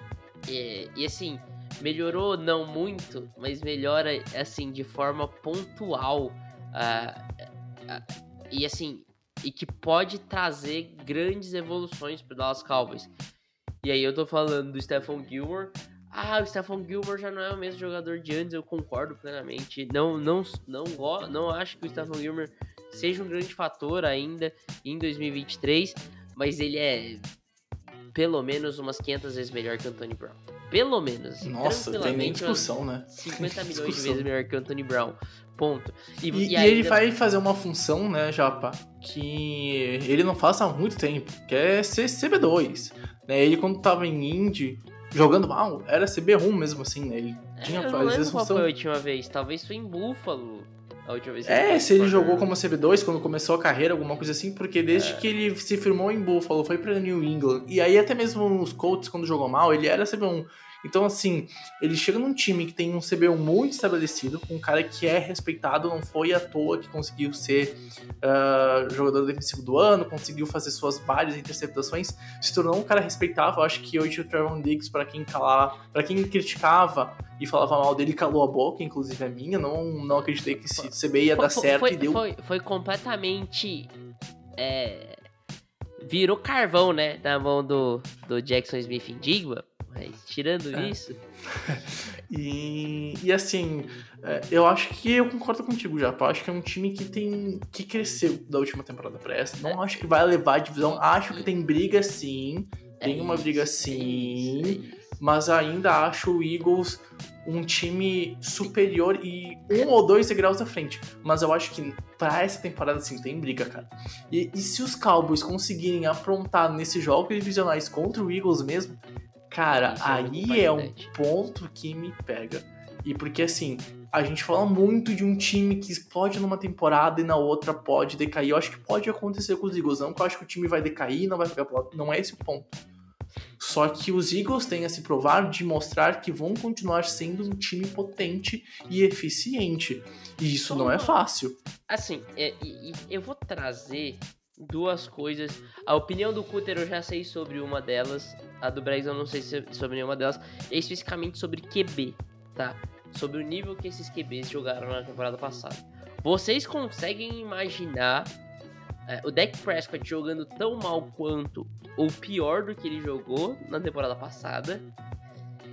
e, e assim, melhorou não muito, mas melhora assim de forma pontual. ah, ah, e assim, e que pode trazer grandes evoluções pro Dallas Cowboys. E aí eu tô falando do Stephon Gilmore. Ah, o Stephon Gilmore já não é o mesmo jogador de antes, eu concordo plenamente. Não, não, não, go- não acho que o Stephon Gilmore seja um grande fator ainda em 2023, mas ele é pelo menos umas 500 vezes melhor que o Anthony Brown. Pelo menos. Nossa, tem nem discussão, né? 50 milhões de vezes melhor que o Anthony Brown. Ponto. E, e ainda- ele vai fazer uma função, né, Japa, que ele não faz há muito tempo, que é ser CB2. Né? Ele, quando tava em Indy, jogando mal, era CB1 mesmo, assim, né? Ele tinha É, eu não lembro essa qual função. foi a última vez. Talvez foi em Buffalo. A última vez É, se ele jogou como CB2 quando começou a carreira, alguma coisa assim, porque É. desde que ele se firmou em Buffalo, foi pra New England, e aí até mesmo nos Colts, quando jogou mal, ele era CB1. Então, assim, ele chega num time que tem um CB1 muito estabelecido, um cara que é respeitado, não foi à toa que conseguiu ser ah, jogador defensivo do ano, conseguiu fazer suas várias interceptações, se tornou um cara respeitável. Acho que hoje o Trevor Diggs, pra quem calar, para quem criticava e falava mal dele, calou a boca, inclusive a minha. Não, não acreditei que esse CB ia Foi- dar foi- certo foi, e deu Foi, foi completamente. É, virou carvão, né? Na mão do, do Jackson Smith Indigma. Mas tirando É. isso. E, e assim, é, eu acho que eu concordo contigo. Eu acho que é um time que tem. que cresceu da última temporada pra essa. Não acho que vai levar a divisão. Acho que tem briga sim. Tem é uma briga é sim. é. Mas ainda acho o Eagles um time superior e um ou dois degraus à frente. Mas eu acho que pra essa temporada, sim, tem briga, cara. E, e se os Cowboys conseguirem aprontar nesses jogos divisionais contra o Eagles mesmo, cara, Isso é aí é um ponto que me pega. E porque assim, a gente fala muito de um time que explode numa temporada e na outra pode decair. Eu acho que pode acontecer com os Eagles, não que eu acho que o time vai decair e não vai ficar pro lado. Não é esse o ponto. Só que os Eagles têm a se provar de mostrar que vão continuar sendo um time potente e eficiente. E isso não é fácil. Assim, é, eu vou trazer duas coisas. A opinião do Cutter eu já sei sobre uma delas. A do Bregs eu não sei se- sobre nenhuma delas. Especificamente sobre QB, tá? Sobre o nível que esses QBs jogaram na temporada passada. Vocês conseguem imaginar é, o Dak Prescott jogando tão mal quanto ou pior do que ele jogou na temporada passada?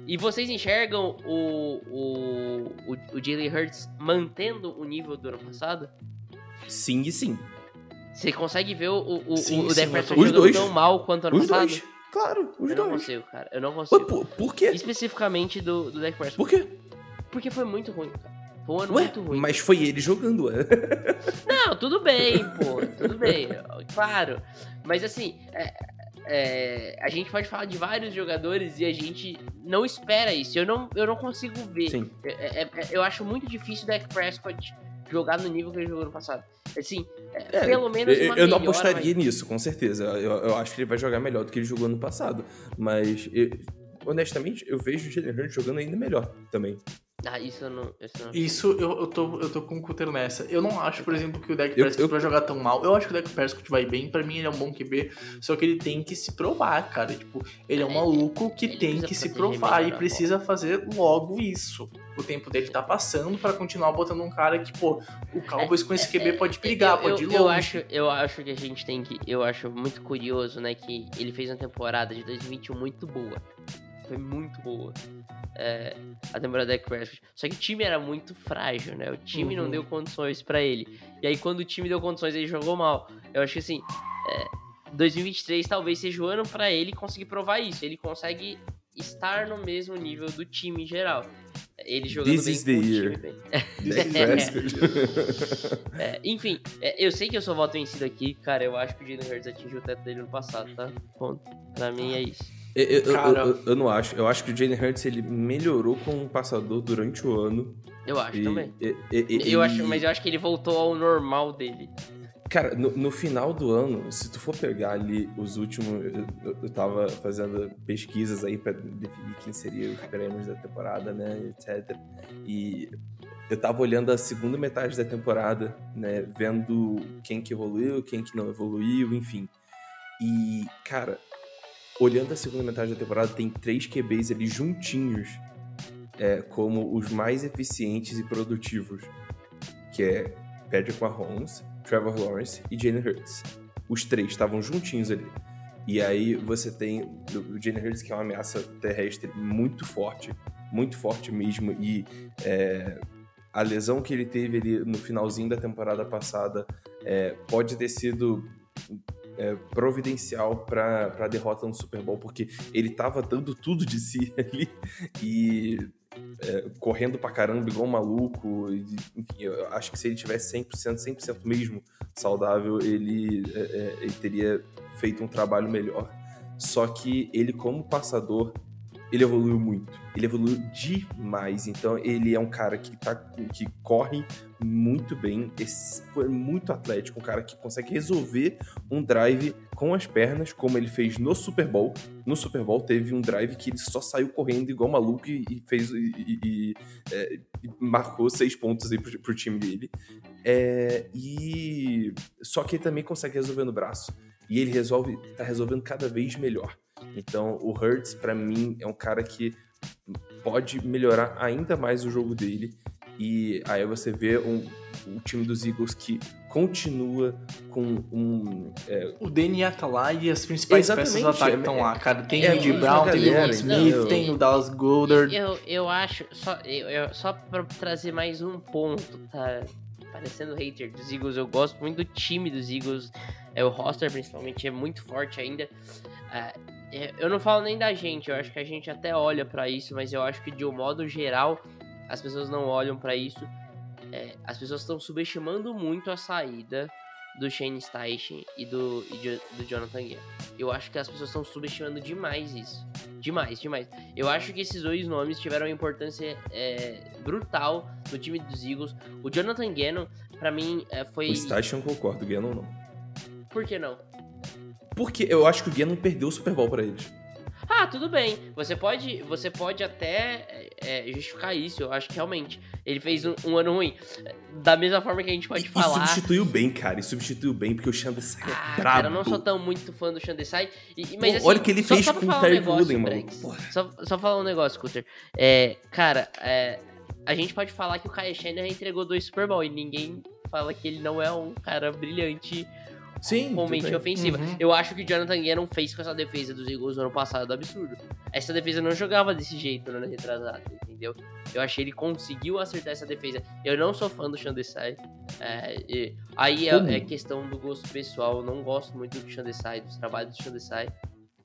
E vocês enxergam o, o, o, o Jalen Hurts mantendo o nível do ano passado? Sim e sim. Você consegue ver o, o, Sim, o sim, Dak eu Prescott jogando dois. tão mal quanto ano Os passado? dois. Claro, os Eu não dois. consigo, cara. Eu não Mas consigo. por, por quê? Especificamente do, do Dak Prescott. Por quê? Porque foi muito ruim, cara. Foi um ano Ué, muito ruim. mas foi ele jogando, ué. Não, tudo bem, pô. Tudo bem. Claro. Mas assim, é- é, a gente pode falar de vários jogadores e a gente não espera isso. Eu não, eu não consigo ver. Sim. É- é- é- eu acho muito difícil o Dak Prescott jogar no nível que ele jogou no passado. Assim, é, É, pelo menos eu, eu não apostaria mas- nisso, com certeza. Eu, eu acho que ele vai jogar melhor do que ele jogou no passado. Mas, eu- honestamente, eu vejo o Jalen Hurts jogando ainda melhor também. Ah, isso eu não. Isso eu não... Isso eu, eu, tô, eu tô com o Cutter nessa. Eu não acho, por exemplo, que o Eu- Prescott eu- vai jogar tão mal. Eu acho que o Dak Prescott vai bem. Pra mim, ele é um bom QB. Só que ele tem que se provar, cara. Tipo, ele é um É, maluco que ele tem que se provar e precisa fazer logo isso. O tempo dele tá passando pra continuar botando um cara que, pô, o Cowboys com esse QB pode brigar, eu, pode ir eu, longe. eu acho, eu acho que a gente tem que. Eu acho muito curioso, né? Que ele fez uma temporada de 2021 muito boa. Foi muito boa. É, a temporada da Prescott. Só que o time era muito frágil, né? O time não Uhum. deu condições pra ele. E aí, quando o time deu condições, ele jogou mal. Eu acho que assim. é, 2023 talvez seja o ano pra ele conseguir provar isso. Ele consegue estar no mesmo nível do time em geral. ele jogando This bem is the year. bem. Prescott. É, enfim, é, eu sei que eu sou voto vencido aqui, cara. Eu acho que o Jalen Hurts atingiu o teto dele no passado, tá? Ponto. Pra mim é isso. Eu, eu- eu- Cara. eu- eu não acho. Eu acho que o Jalen Hurts ele melhorou como passador durante o ano. Eu acho E- também. e- e- e- Eu e- acho, mas eu acho que ele voltou ao normal dele. Cara, no, no final do ano, se tu for pegar ali os últimos. Eu, eu- eu tava fazendo pesquisas aí pra definir quem seria os prêmios da temporada, né? Etc. E eu tava olhando a segunda metade da temporada, né? Vendo quem que evoluiu, quem que não evoluiu, enfim. E, cara, olhando a segunda metade da temporada, tem três QBs ali juntinhos, é, como os mais eficientes e produtivos, que é Patrick Mahomes, Trevor Lawrence e Jalen Hurts. Os três estavam juntinhos ali. E aí você tem o Jalen Hurts, que é uma ameaça terrestre muito forte, muito forte mesmo, e é, a lesão que ele teve ali no finalzinho da temporada passada é, pode ter sido é, providencial para a derrota no Super Bowl, porque ele tava dando tudo de si ali e é, correndo pra caramba igual um maluco. e, enfim, eu acho que se ele tivesse 100%, 100% mesmo saudável, ele, é, é, ele teria feito um trabalho melhor. Só que ele, como passador, ele evoluiu muito. Ele evoluiu demais. Então, ele é um cara que, tá, que corre muito bem, esse- muito atlético, um cara que consegue resolver um drive com as pernas, como ele fez no Super Bowl. No Super Bowl teve um drive que ele só saiu correndo igual maluco e, fez e- e, é, e marcou seis pontos aí pro, pro time dele. É, e só que ele também consegue resolver no braço. E ele resolve, tá resolvendo cada vez melhor. Então, o Hurts, pra mim, é um cara que pode melhorar ainda mais o jogo dele. E aí você vê um, um time dos Eagles que continua com um. é, O DNA tá lá e as principais peças do Exatamente, ataque é- estão lá, cara. Tem é o Andy Brown, tem o Smith, não, tem o Dallas Goddard. Eu, eu acho, só, eu, eu- só pra trazer mais um ponto, tá? Parecendo hater dos Eagles, eu gosto muito do time dos Eagles. É, o roster, principalmente, é muito forte ainda. É, é, eu não falo nem da gente, eu acho que a gente até olha pra isso, mas eu acho que de um modo geral, as pessoas não olham pra isso. É, as pessoas estão subestimando muito a saída do Shane Steichen e do, e de- do Jonathan Gann. Eu acho que as pessoas estão subestimando demais isso. Demais, demais. Eu acho que esses dois nomes tiveram uma importância é, brutal no time dos Eagles. O Jonathan Gannon, pra mim, é, foi. O eu concordo, Gannon não. Por que não? Porque eu acho que o Gannon perdeu o Super Bowl pra eles. Ah, tudo bem. Você pode, você pode até é, justificar isso. Eu acho que realmente ele fez um, um ano ruim. Da mesma forma que a gente pode E, e falar. substituiu bem, cara. E substituiu bem, porque o Xander sai Ah, é brabo. cara, eu não sou tão muito fã do Shandesai. E, e- mas, Pô, assim, olha o que ele só- fez só com o um Terry negócio, Wooden, mano. Só, só falar um negócio, Cutter. É, cara, é, a gente pode falar que o Kyle Shanahan entregou dois Super Bowl e ninguém fala que ele não é um cara brilhante Sim, com tudo mente bem. ofensiva. Uhum. Eu acho que o Jonathan Gannon fez com essa defesa dos Eagles no ano passado absurdo. Essa defesa não jogava desse jeito no ano retrasado, entendeu? Eu achei que ele conseguiu acertar essa defesa. Eu não sou fã do Chandesai. É, e- aí é, é questão do gosto pessoal. Eu não gosto muito do Chandesai, dos trabalhos do Chandesai.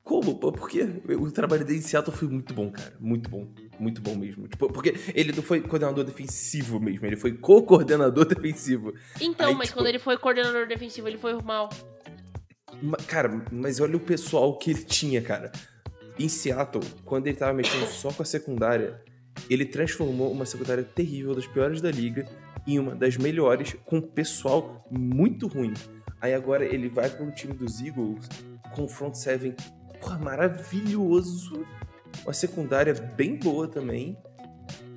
Como? Pô, Porque o trabalho dele em Seattle foi muito bom, cara. Muito bom. Muito bom mesmo. Tipo, porque ele não foi coordenador defensivo mesmo, ele foi co-coordenador defensivo. Então, Aí, mas tipo- quando ele foi coordenador defensivo, ele foi mal. Ma- Cara, mas olha o pessoal que ele tinha, cara. Em Seattle, quando ele tava mexendo só com a secundária, ele transformou uma secundária terrível, das piores da liga, em uma das melhores, com pessoal muito ruim. Aí agora ele vai pro time dos Eagles com o front seven, porra, maravilhoso. Uma secundária bem boa também.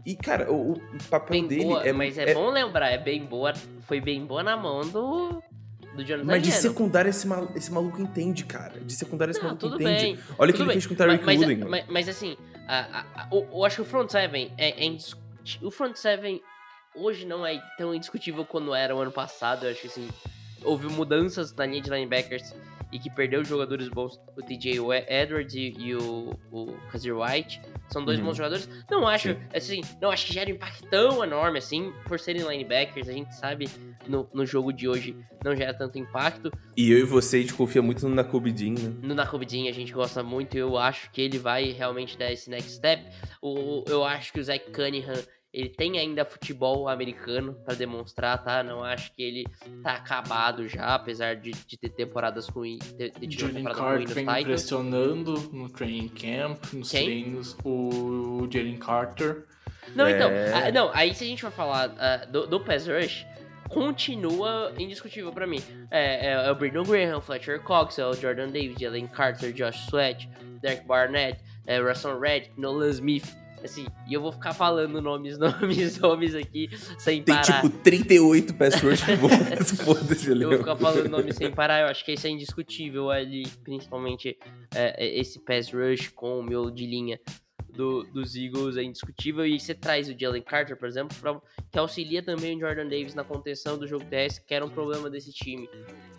E, cara, o, o papel Bem dele boa, é. mas é, bom lembrar, é bem boa. Foi bem boa na mão do, do Jonathan Mas de secundária esse, mal- esse maluco entende, cara. De secundária esse Não, maluco entende. bem. Olha o que ele bem, fez com o Tyreek mas, mas, mas, mas assim, a, a, a- o- eu acho que o front seven é, é O front seven hoje não é tão indiscutível quando era o ano passado. Eu acho que assim, houve mudanças na linha de linebackers e que perdeu jogadores bons. O TJ Edwards e, e o, o Kazir White. São dois Uhum. bons jogadores. Não acho, Sim. assim, não acho que gera um impacto tão enorme assim, por serem linebackers. A gente sabe no, no jogo de hoje não gera tanto impacto. E eu e você, a gente confia muito no Nakobe Dean, né? No Nakobidin a gente gosta muito, eu acho que ele vai realmente dar esse next step. O, eu acho que o Zach Cunningham ele tem ainda futebol americano pra demonstrar, tá? Não acho que ele tá acabado já, apesar de, de ter temporadas ruins, ter, ter tido uma Jalen Carter vem Titans. impressionando no training camp, nos Quem? treinos. O Jalen Carter. Não, então, É. ah, não, aí se a gente for falar ah, do, do pass rush, continua indiscutível pra mim. É, é, é o Brandon Graham, Fletcher Cox, é o Jordan Davis, Jalen Carter, Josh Sweat, Derek Barnett, é, Russell Red, Nolan Smith. Assim, e eu vou ficar falando nomes, nomes, nomes aqui sem Tem parar. tipo 38 pass rush bons. Foda-se, Eu vou ficar falando nome sem parar, eu acho que isso é indiscutível ali, principalmente é, esse pass rush com o miolo de linha do, dos Eagles é indiscutível. E você traz o Jalen Carter, por exemplo, pra- que auxilia também o Jordan Davis na contenção do jogo terrestre, que era um problema desse time.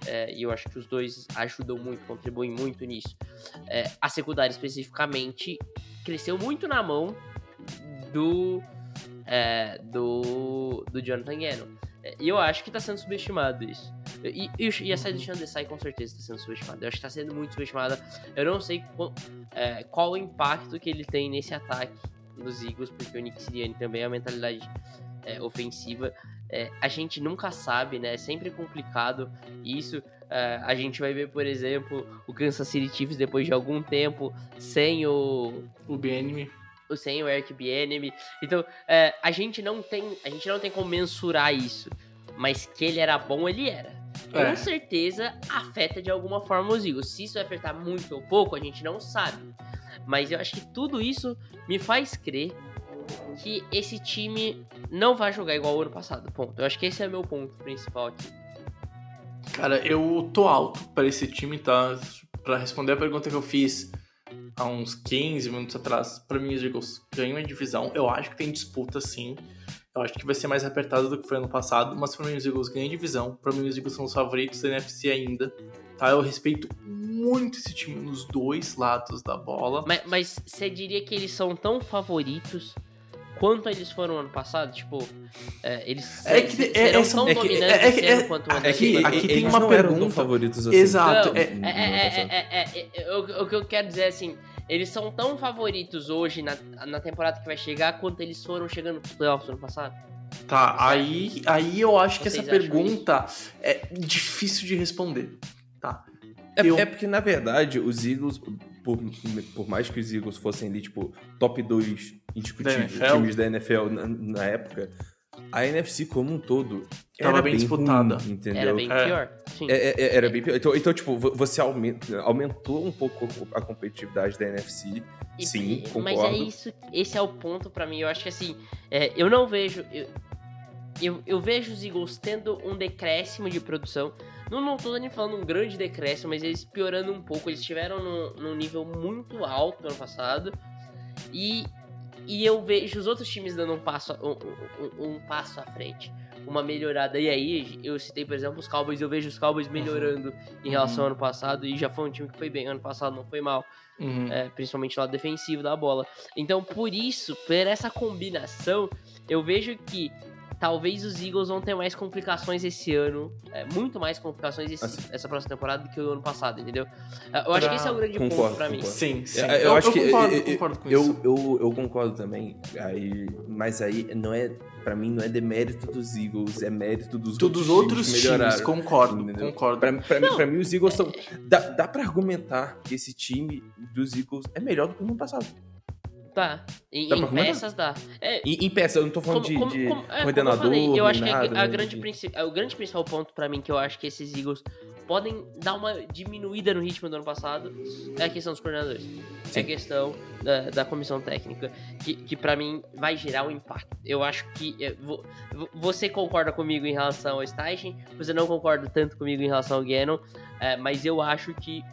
É, e eu acho que os dois ajudam muito, contribuem muito nisso. É, a secundária especificamente cresceu muito na mão do, é, do, do Jonathan Gannon. É, E eu acho que tá sendo subestimado isso. E, e, e a saída do Sean Desai com certeza tá sendo subestimada. Eu acho que tá sendo muito subestimada. Eu não sei qual, é, qual o impacto que ele tem nesse ataque dos Eagles, porque o Nick Sirianni também é uma mentalidade é, ofensiva. É, a gente nunca sabe, né? É sempre complicado isso. É, a gente vai ver, por exemplo, o Kansas City Chiefs depois de algum tempo sem o, O BNM. o- sem o Eric Bieniemy. Então, é, a gente não tem, a gente não tem como mensurar isso, mas que ele era bom, ele era. Com É. certeza afeta de alguma forma os Eagles. Se isso vai afetar muito ou pouco, a gente não sabe. Mas eu acho que tudo isso me faz crer que esse time não vai jogar igual o ano passado. Ponto. Eu acho que esse é o meu ponto principal aqui. Cara, eu tô alto pra esse time, tá? Pra responder a pergunta que eu fiz há uns 15 minutos atrás, pra mim os Eagles ganham a divisão. Eu acho que tem disputa sim. Eu acho que vai ser mais apertado do que foi ano passado, mas pra mim os Eagles ganham a divisão. Pra mim os Eagles são os favoritos da NFC ainda. Tá? Eu respeito muito esse time nos dois lados da bola. Mas, mas você diria que eles são tão favoritos quanto eles foram ano passado? Tipo, é, eles É que- é- serão essa- tão é dominantes é que- é- quanto o ano É que, aqui e- tem uma não eram tão pergunta. favoritos assim. Exato. É- É, é, é, é, é, é, o, o que eu quero dizer é assim, eles são tão favoritos hoje na, na temporada que vai chegar quanto eles foram chegando pros playoffs no ano passado? Tá, aí, aí eu acho que essa Vocês pergunta é difícil de responder. Tá. É, Eu- é porque, na verdade, os Eagles, por, por mais que os Eagles fossem ali, tipo, top 2 indiscutíveis Da times da NFL na, na época, a NFC como um todo Tava era bem bem disputada. ruim, entendeu? Era bem É. pior. Sim. É, é, é, era bem pior. Então, então, tipo, vo- você aumenta- aumentou um pouco a competitividade da NFC. E- Sim, e- Mas é concordo. isso, esse é o ponto pra mim. Eu acho que assim, é, eu não vejo. Eu, eu, eu vejo os Eagles tendo um decréscimo de produção. Não, não tô nem falando um grande decréscimo, mas eles piorando um pouco. Eles estiveram num, num nível muito alto no ano passado. E, e eu vejo os outros times dando um passo, um, um- um passo à frente. Uma melhorada. E aí, eu citei, por exemplo, os Cowboys. Eu vejo os Cowboys melhorando em relação ao ano passado. E já foi um time que foi bem. Ano passado não foi mal Uhum. é, principalmente lado defensivo da bola. Então, por isso, por essa combinação, eu vejo que talvez os Eagles vão ter mais complicações esse ano, é, muito mais complicações esse- Assim. essa próxima temporada do que o ano passado, entendeu? É, Eu acho que esse é o grande Concordo, ponto pra mim. concordo. Sim, sim. Eu, eu acho que concordo, eu, concordo com eu, isso. eu, eu concordo também. Aí, mas aí não é para mim não é demérito dos Eagles, é mérito dos Todos os outros outros times times, que melhoraram. concordo, entendeu? concordo. Pra, pra, mim, pra mim, os Eagles são. Dá, dá pra argumentar que esse time dos Eagles é melhor do que o ano passado. Tá. Em, Dá em pra comentar? peças dá. É, Em, em peça, eu não tô falando como, de, como- de como- é, como eu coordenador. falei, eu acho que a- nada, a, né, grande de- princi- é, o grande principal ponto pra mim que eu acho que esses Eagles podem dar uma diminuída no ritmo do ano passado é a questão dos coordenadores. É Sim. a questão da, da comissão técnica, que, que para mim vai gerar um impacto. Eu acho que é, vo- vo- você concorda comigo em relação ao Steichen, você não concorda tanto comigo em relação ao Gannon, é, mas eu acho que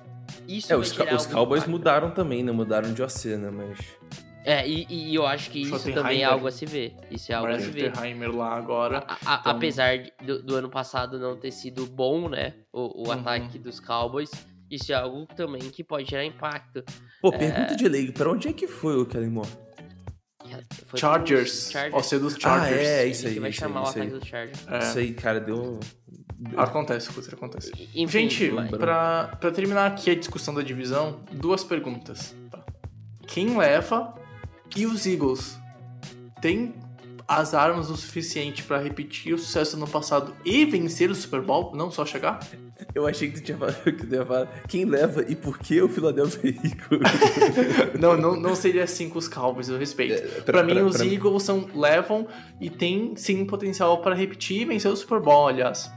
isso É, os, os Cowboys impacto. mudaram também, né? Mudaram de OC, né? Mas. É, e, e eu acho que isso também é algo a se ver. Isso é algo a se ver. Lá agora. A- a- Então- Apesar do, do ano passado não ter sido bom, né? O, o Uhum. ataque dos Cowboys. Isso é algo também que pode gerar impacto. Pô, pergunta de leigo, pra onde é que foi o Kellen Moore? Foi Chargers. Ó, ser dos Chargers. Ah, é, Ele isso aí, que vai isso chamar aí, o ataque dos Chargers. É. Isso aí, cara, deu. Acontece, coisa acontece. Enfim, Gente, pra, pra terminar aqui a discussão da divisão, duas perguntas. Quem leva e os Eagles? Tem as armas o suficiente pra repetir o sucesso no passado e vencer o Super Bowl, não só chegar? Eu achei que tu tinha falado que tu ia falar quem leva e por que o Philadelphia Eagles. não, não, não seria assim com os Cowboys, eu respeito. É, pra- mim, pra- os pra- Eagles são, levam e tem sim potencial pra repetir e vencer o Super Bowl, aliás.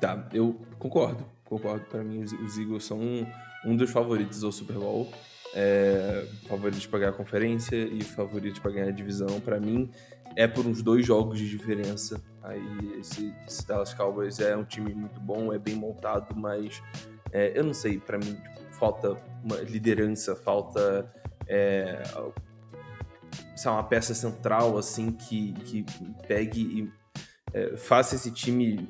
Tá, eu concordo, concordo. Pra mim, os, os Eagles são um, um dos favoritos ao Super Bowl. É, favoritos pra ganhar a conferência e favoritos pra ganhar a divisão. Pra mim, é por uns dois jogos de diferença. Aí, esse, esse Dallas Cowboys é um time muito bom, é bem montado, mas é, eu não sei, pra mim, tipo, falta uma liderança, falta é, lá, uma peça central, assim, que, que pegue e é, faça esse time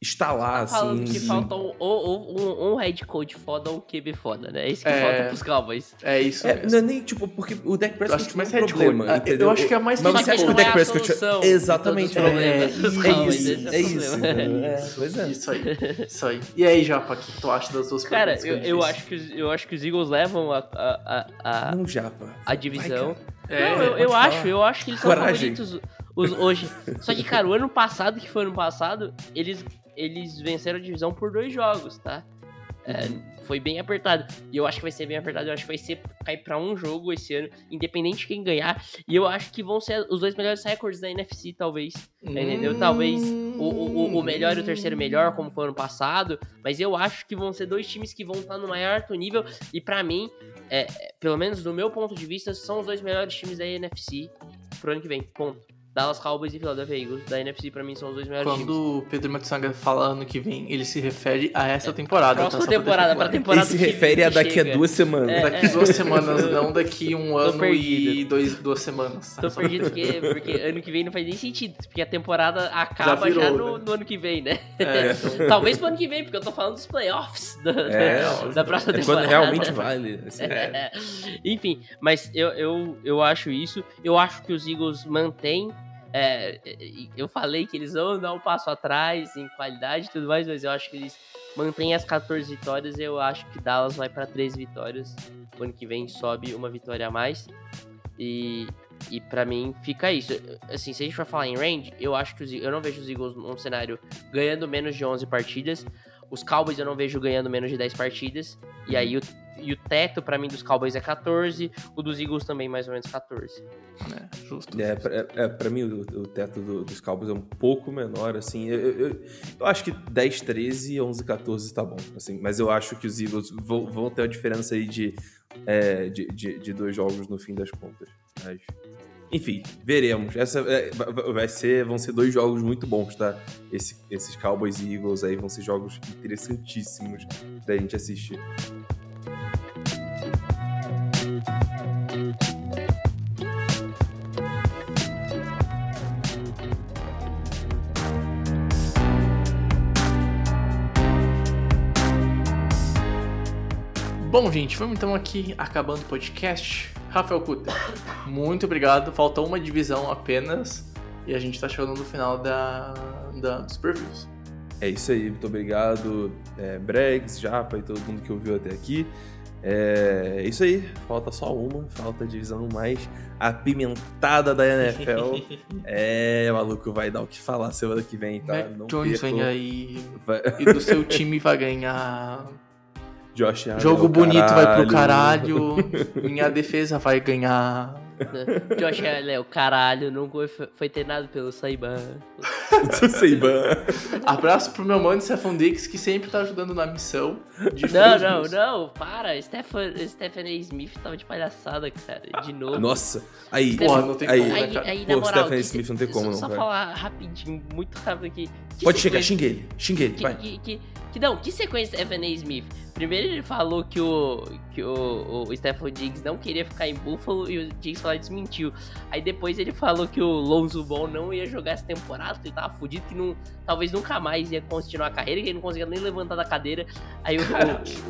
é, estalar, Falando assim. que falta um, um, head coach foda ou um QB foda, né? É isso que É. falta pros Cowboys. É isso É, mesmo. não é nem tipo, porque o Dak Eu Prescott acho que não mais é um head problema, coach. Entendeu? Eu acho que é mais Mas você acha que o é Dak a Prescott exatamente é, problemas dos é Cowboys, isso, é é isso. É, pois é. Isso aí, isso aí. E aí, Japa, o que tu acha das duas Cara, eu, eu acho que os, eu acho que os Eagles levam a, a, a, a, Não, Japa. a divisão. É, não, eu, eu acho, eu acho que eles são Coragem. favoritos os, hoje. Só que, cara, o ano passado, que foi ano passado, eles, eles venceram a divisão por dois jogos, tá? É, foi bem apertado. E eu acho que vai ser bem apertado. Eu acho que vai ser cair pra um jogo esse ano, independente de quem ganhar. E eu acho que vão ser os dois melhores recordes da NFC, talvez. Entendeu? Talvez o, o, o melhor e o terceiro melhor, como foi ano passado. Mas eu acho que vão ser dois times que vão estar no maior alto nível. E pra mim, é, é, pelo menos do meu ponto de vista, são os dois melhores times da NFC pro ano que vem. Ponto. Dallas Cowboys e Philadelphia Eagles. Da NFC, pra mim, são os dois melhores times. Quando o Pedro Matsunaga fala ano que vem, ele se refere a essa temporada. tá? Próxima temporada, pra temporada Ele se refere a daqui a chega. duas semanas. É, Daqui duas semanas, não daqui um ano perdido. e dois, duas semanas. Tô perdido porque, porque ano que vem não faz nem sentido, porque a temporada acaba já, virou, no, né? no ano que vem, né? É, então- Talvez pro ano que vem, porque eu tô falando dos playoffs da, É, da- da próxima É temporada. quando realmente vale. assim. É. Enfim, mas eu, eu, eu acho isso. Eu acho que os Eagles mantêm. É, eu falei que eles vão dar um passo atrás em qualidade e tudo mais, mas eu acho que eles mantêm as 14 vitórias. Eu acho que Dallas vai para 13 vitórias. O ano que vem sobe uma vitória a mais. E, e para mim fica isso. Assim, se a gente for falar em range, eu acho que os, eu não vejo os Eagles num cenário ganhando menos de 11 partidas. Os Cowboys eu não vejo ganhando menos de 10 partidas. E aí o, e o teto pra mim dos Cowboys é 14, o dos Eagles também mais ou menos 14. né, Justo. É, pra, é, é, pra mim, o, o teto do- dos Cowboys é um pouco menor, assim. Eu, eu, eu- eu acho que 10, 13, 11, 14 tá bom, assim. Mas eu acho que os Eagles vão, vão ter uma diferença aí de, é, de, de, de dois jogos no fim das contas. Mas, enfim, veremos. Essa é, vai- ser, vão ser dois jogos muito bons, tá? Esse- esses Cowboys e Eagles aí vão ser jogos interessantíssimos da gente assistir. Bom, gente, vamos então aqui acabando o podcast. Rafael Kutter, muito obrigado. Falta uma divisão apenas e a gente tá chegando no final da, da- dos previews. É isso aí, muito obrigado, é, Bregs, Japa e todo mundo que ouviu até aqui. É isso aí, falta só uma, falta a divisão mais apimentada da NFL. é, maluco, vai dar o que falar semana que vem, tá? Mac Jones percam. vem aí Vai- e do seu time vai ganhar. Josh Allen, Jogo bonito vai pro caralho. Minha defesa vai ganhar. Josh Allen é o caralho, nunca foi, foi treinado pelo Saiban. Seiban. Abraço pro meu mano Stefan Diggs, que sempre tá ajudando na missão. Não, não, não, para. Stephen, Stephen A. Smith tava de palhaçada, cara, de novo. Nossa, aí. Porra, não tem aí, como, né, Aí, cara? aí Pô, na moral, Stephen A. que Smith não tem como, só, não, Só falar rapidinho, muito rápido aqui. Que Pode chegar, xingue ele, xingue ele, Que, vai. que, que, que- não, que sequência Stephen A. Smith? Primeiro ele falou que o, que o, o Stephen Diggs não queria ficar em Buffalo e o Diggs falou e desmentiu. Aí depois ele falou que o Lonzo Ball não ia jogar essa temporada, que ele tava fudido, que não, talvez nunca mais ia continuar a carreira, que ele não conseguia nem levantar da cadeira. Aí o,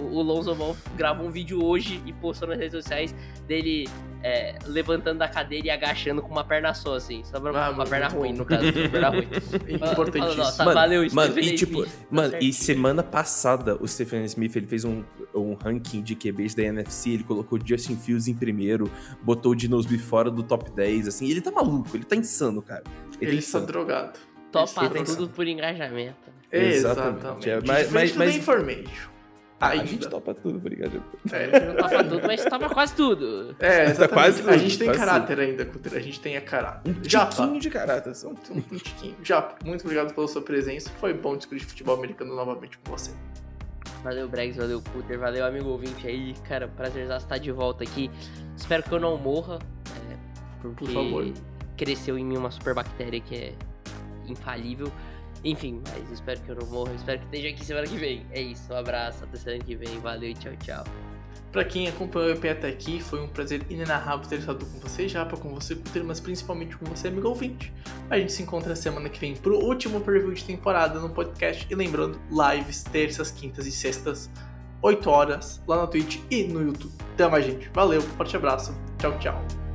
o, o Lonzo Ball gravou um vídeo hoje e postou nas redes sociais dele é, levantando da cadeira e agachando com uma perna só, assim. Só pra Ah, uma muito perna bom. ruim, no caso. Uma perna ruim. Importantíssimo. Nossa, Mano, valeu, mano, Stephen e tipo, Smith. Tá mano, e certinho. semana passada o Stephen Smith ele fez um, um ranking de QBs da NFC, ele colocou Justin Fields em primeiro, botou o Dino Smith fora do top 10, assim, ele tá maluco, ele tá insano, cara. Ele, Ele tá drogado. Topa tudo por engajamento. Exatamente. Exatamente. É, Mas, mas- mas- tudo mas- Information. Ah, Ainda. a gente topa tudo, obrigado. É, Não topa tudo, mas topa quase tudo. é Tá exatamente. quase A tudo, gente tem caráter ainda, Coutinho. A gente tem a caráter. Um Já, tiquinho de caráter só. Um, um tiquinho. Já, muito obrigado pela sua presença. Foi bom discutir futebol americano novamente com você. Valeu, Bregs, valeu, Cutter, valeu, amigo ouvinte aí. Cara, prazer estar de volta aqui. Espero que eu não morra, é, porque Por favor. cresceu em mim uma super bactéria que é infalível. Enfim, mas espero que eu não morra. Espero que esteja aqui semana que vem. É isso, um abraço, até semana que vem. Valeu tchau, tchau. Pra quem acompanhou o EP até aqui, foi um prazer inenarrável ter estado com você, Japa, com você, Coutinho, mas principalmente com você, amigo ouvinte. A gente se encontra semana que vem pro último preview de temporada no podcast. E lembrando, lives terças, quintas e sextas, 8 horas, lá na Twitch e no YouTube. Tamo, gente. Valeu, forte abraço. Tchau, tchau.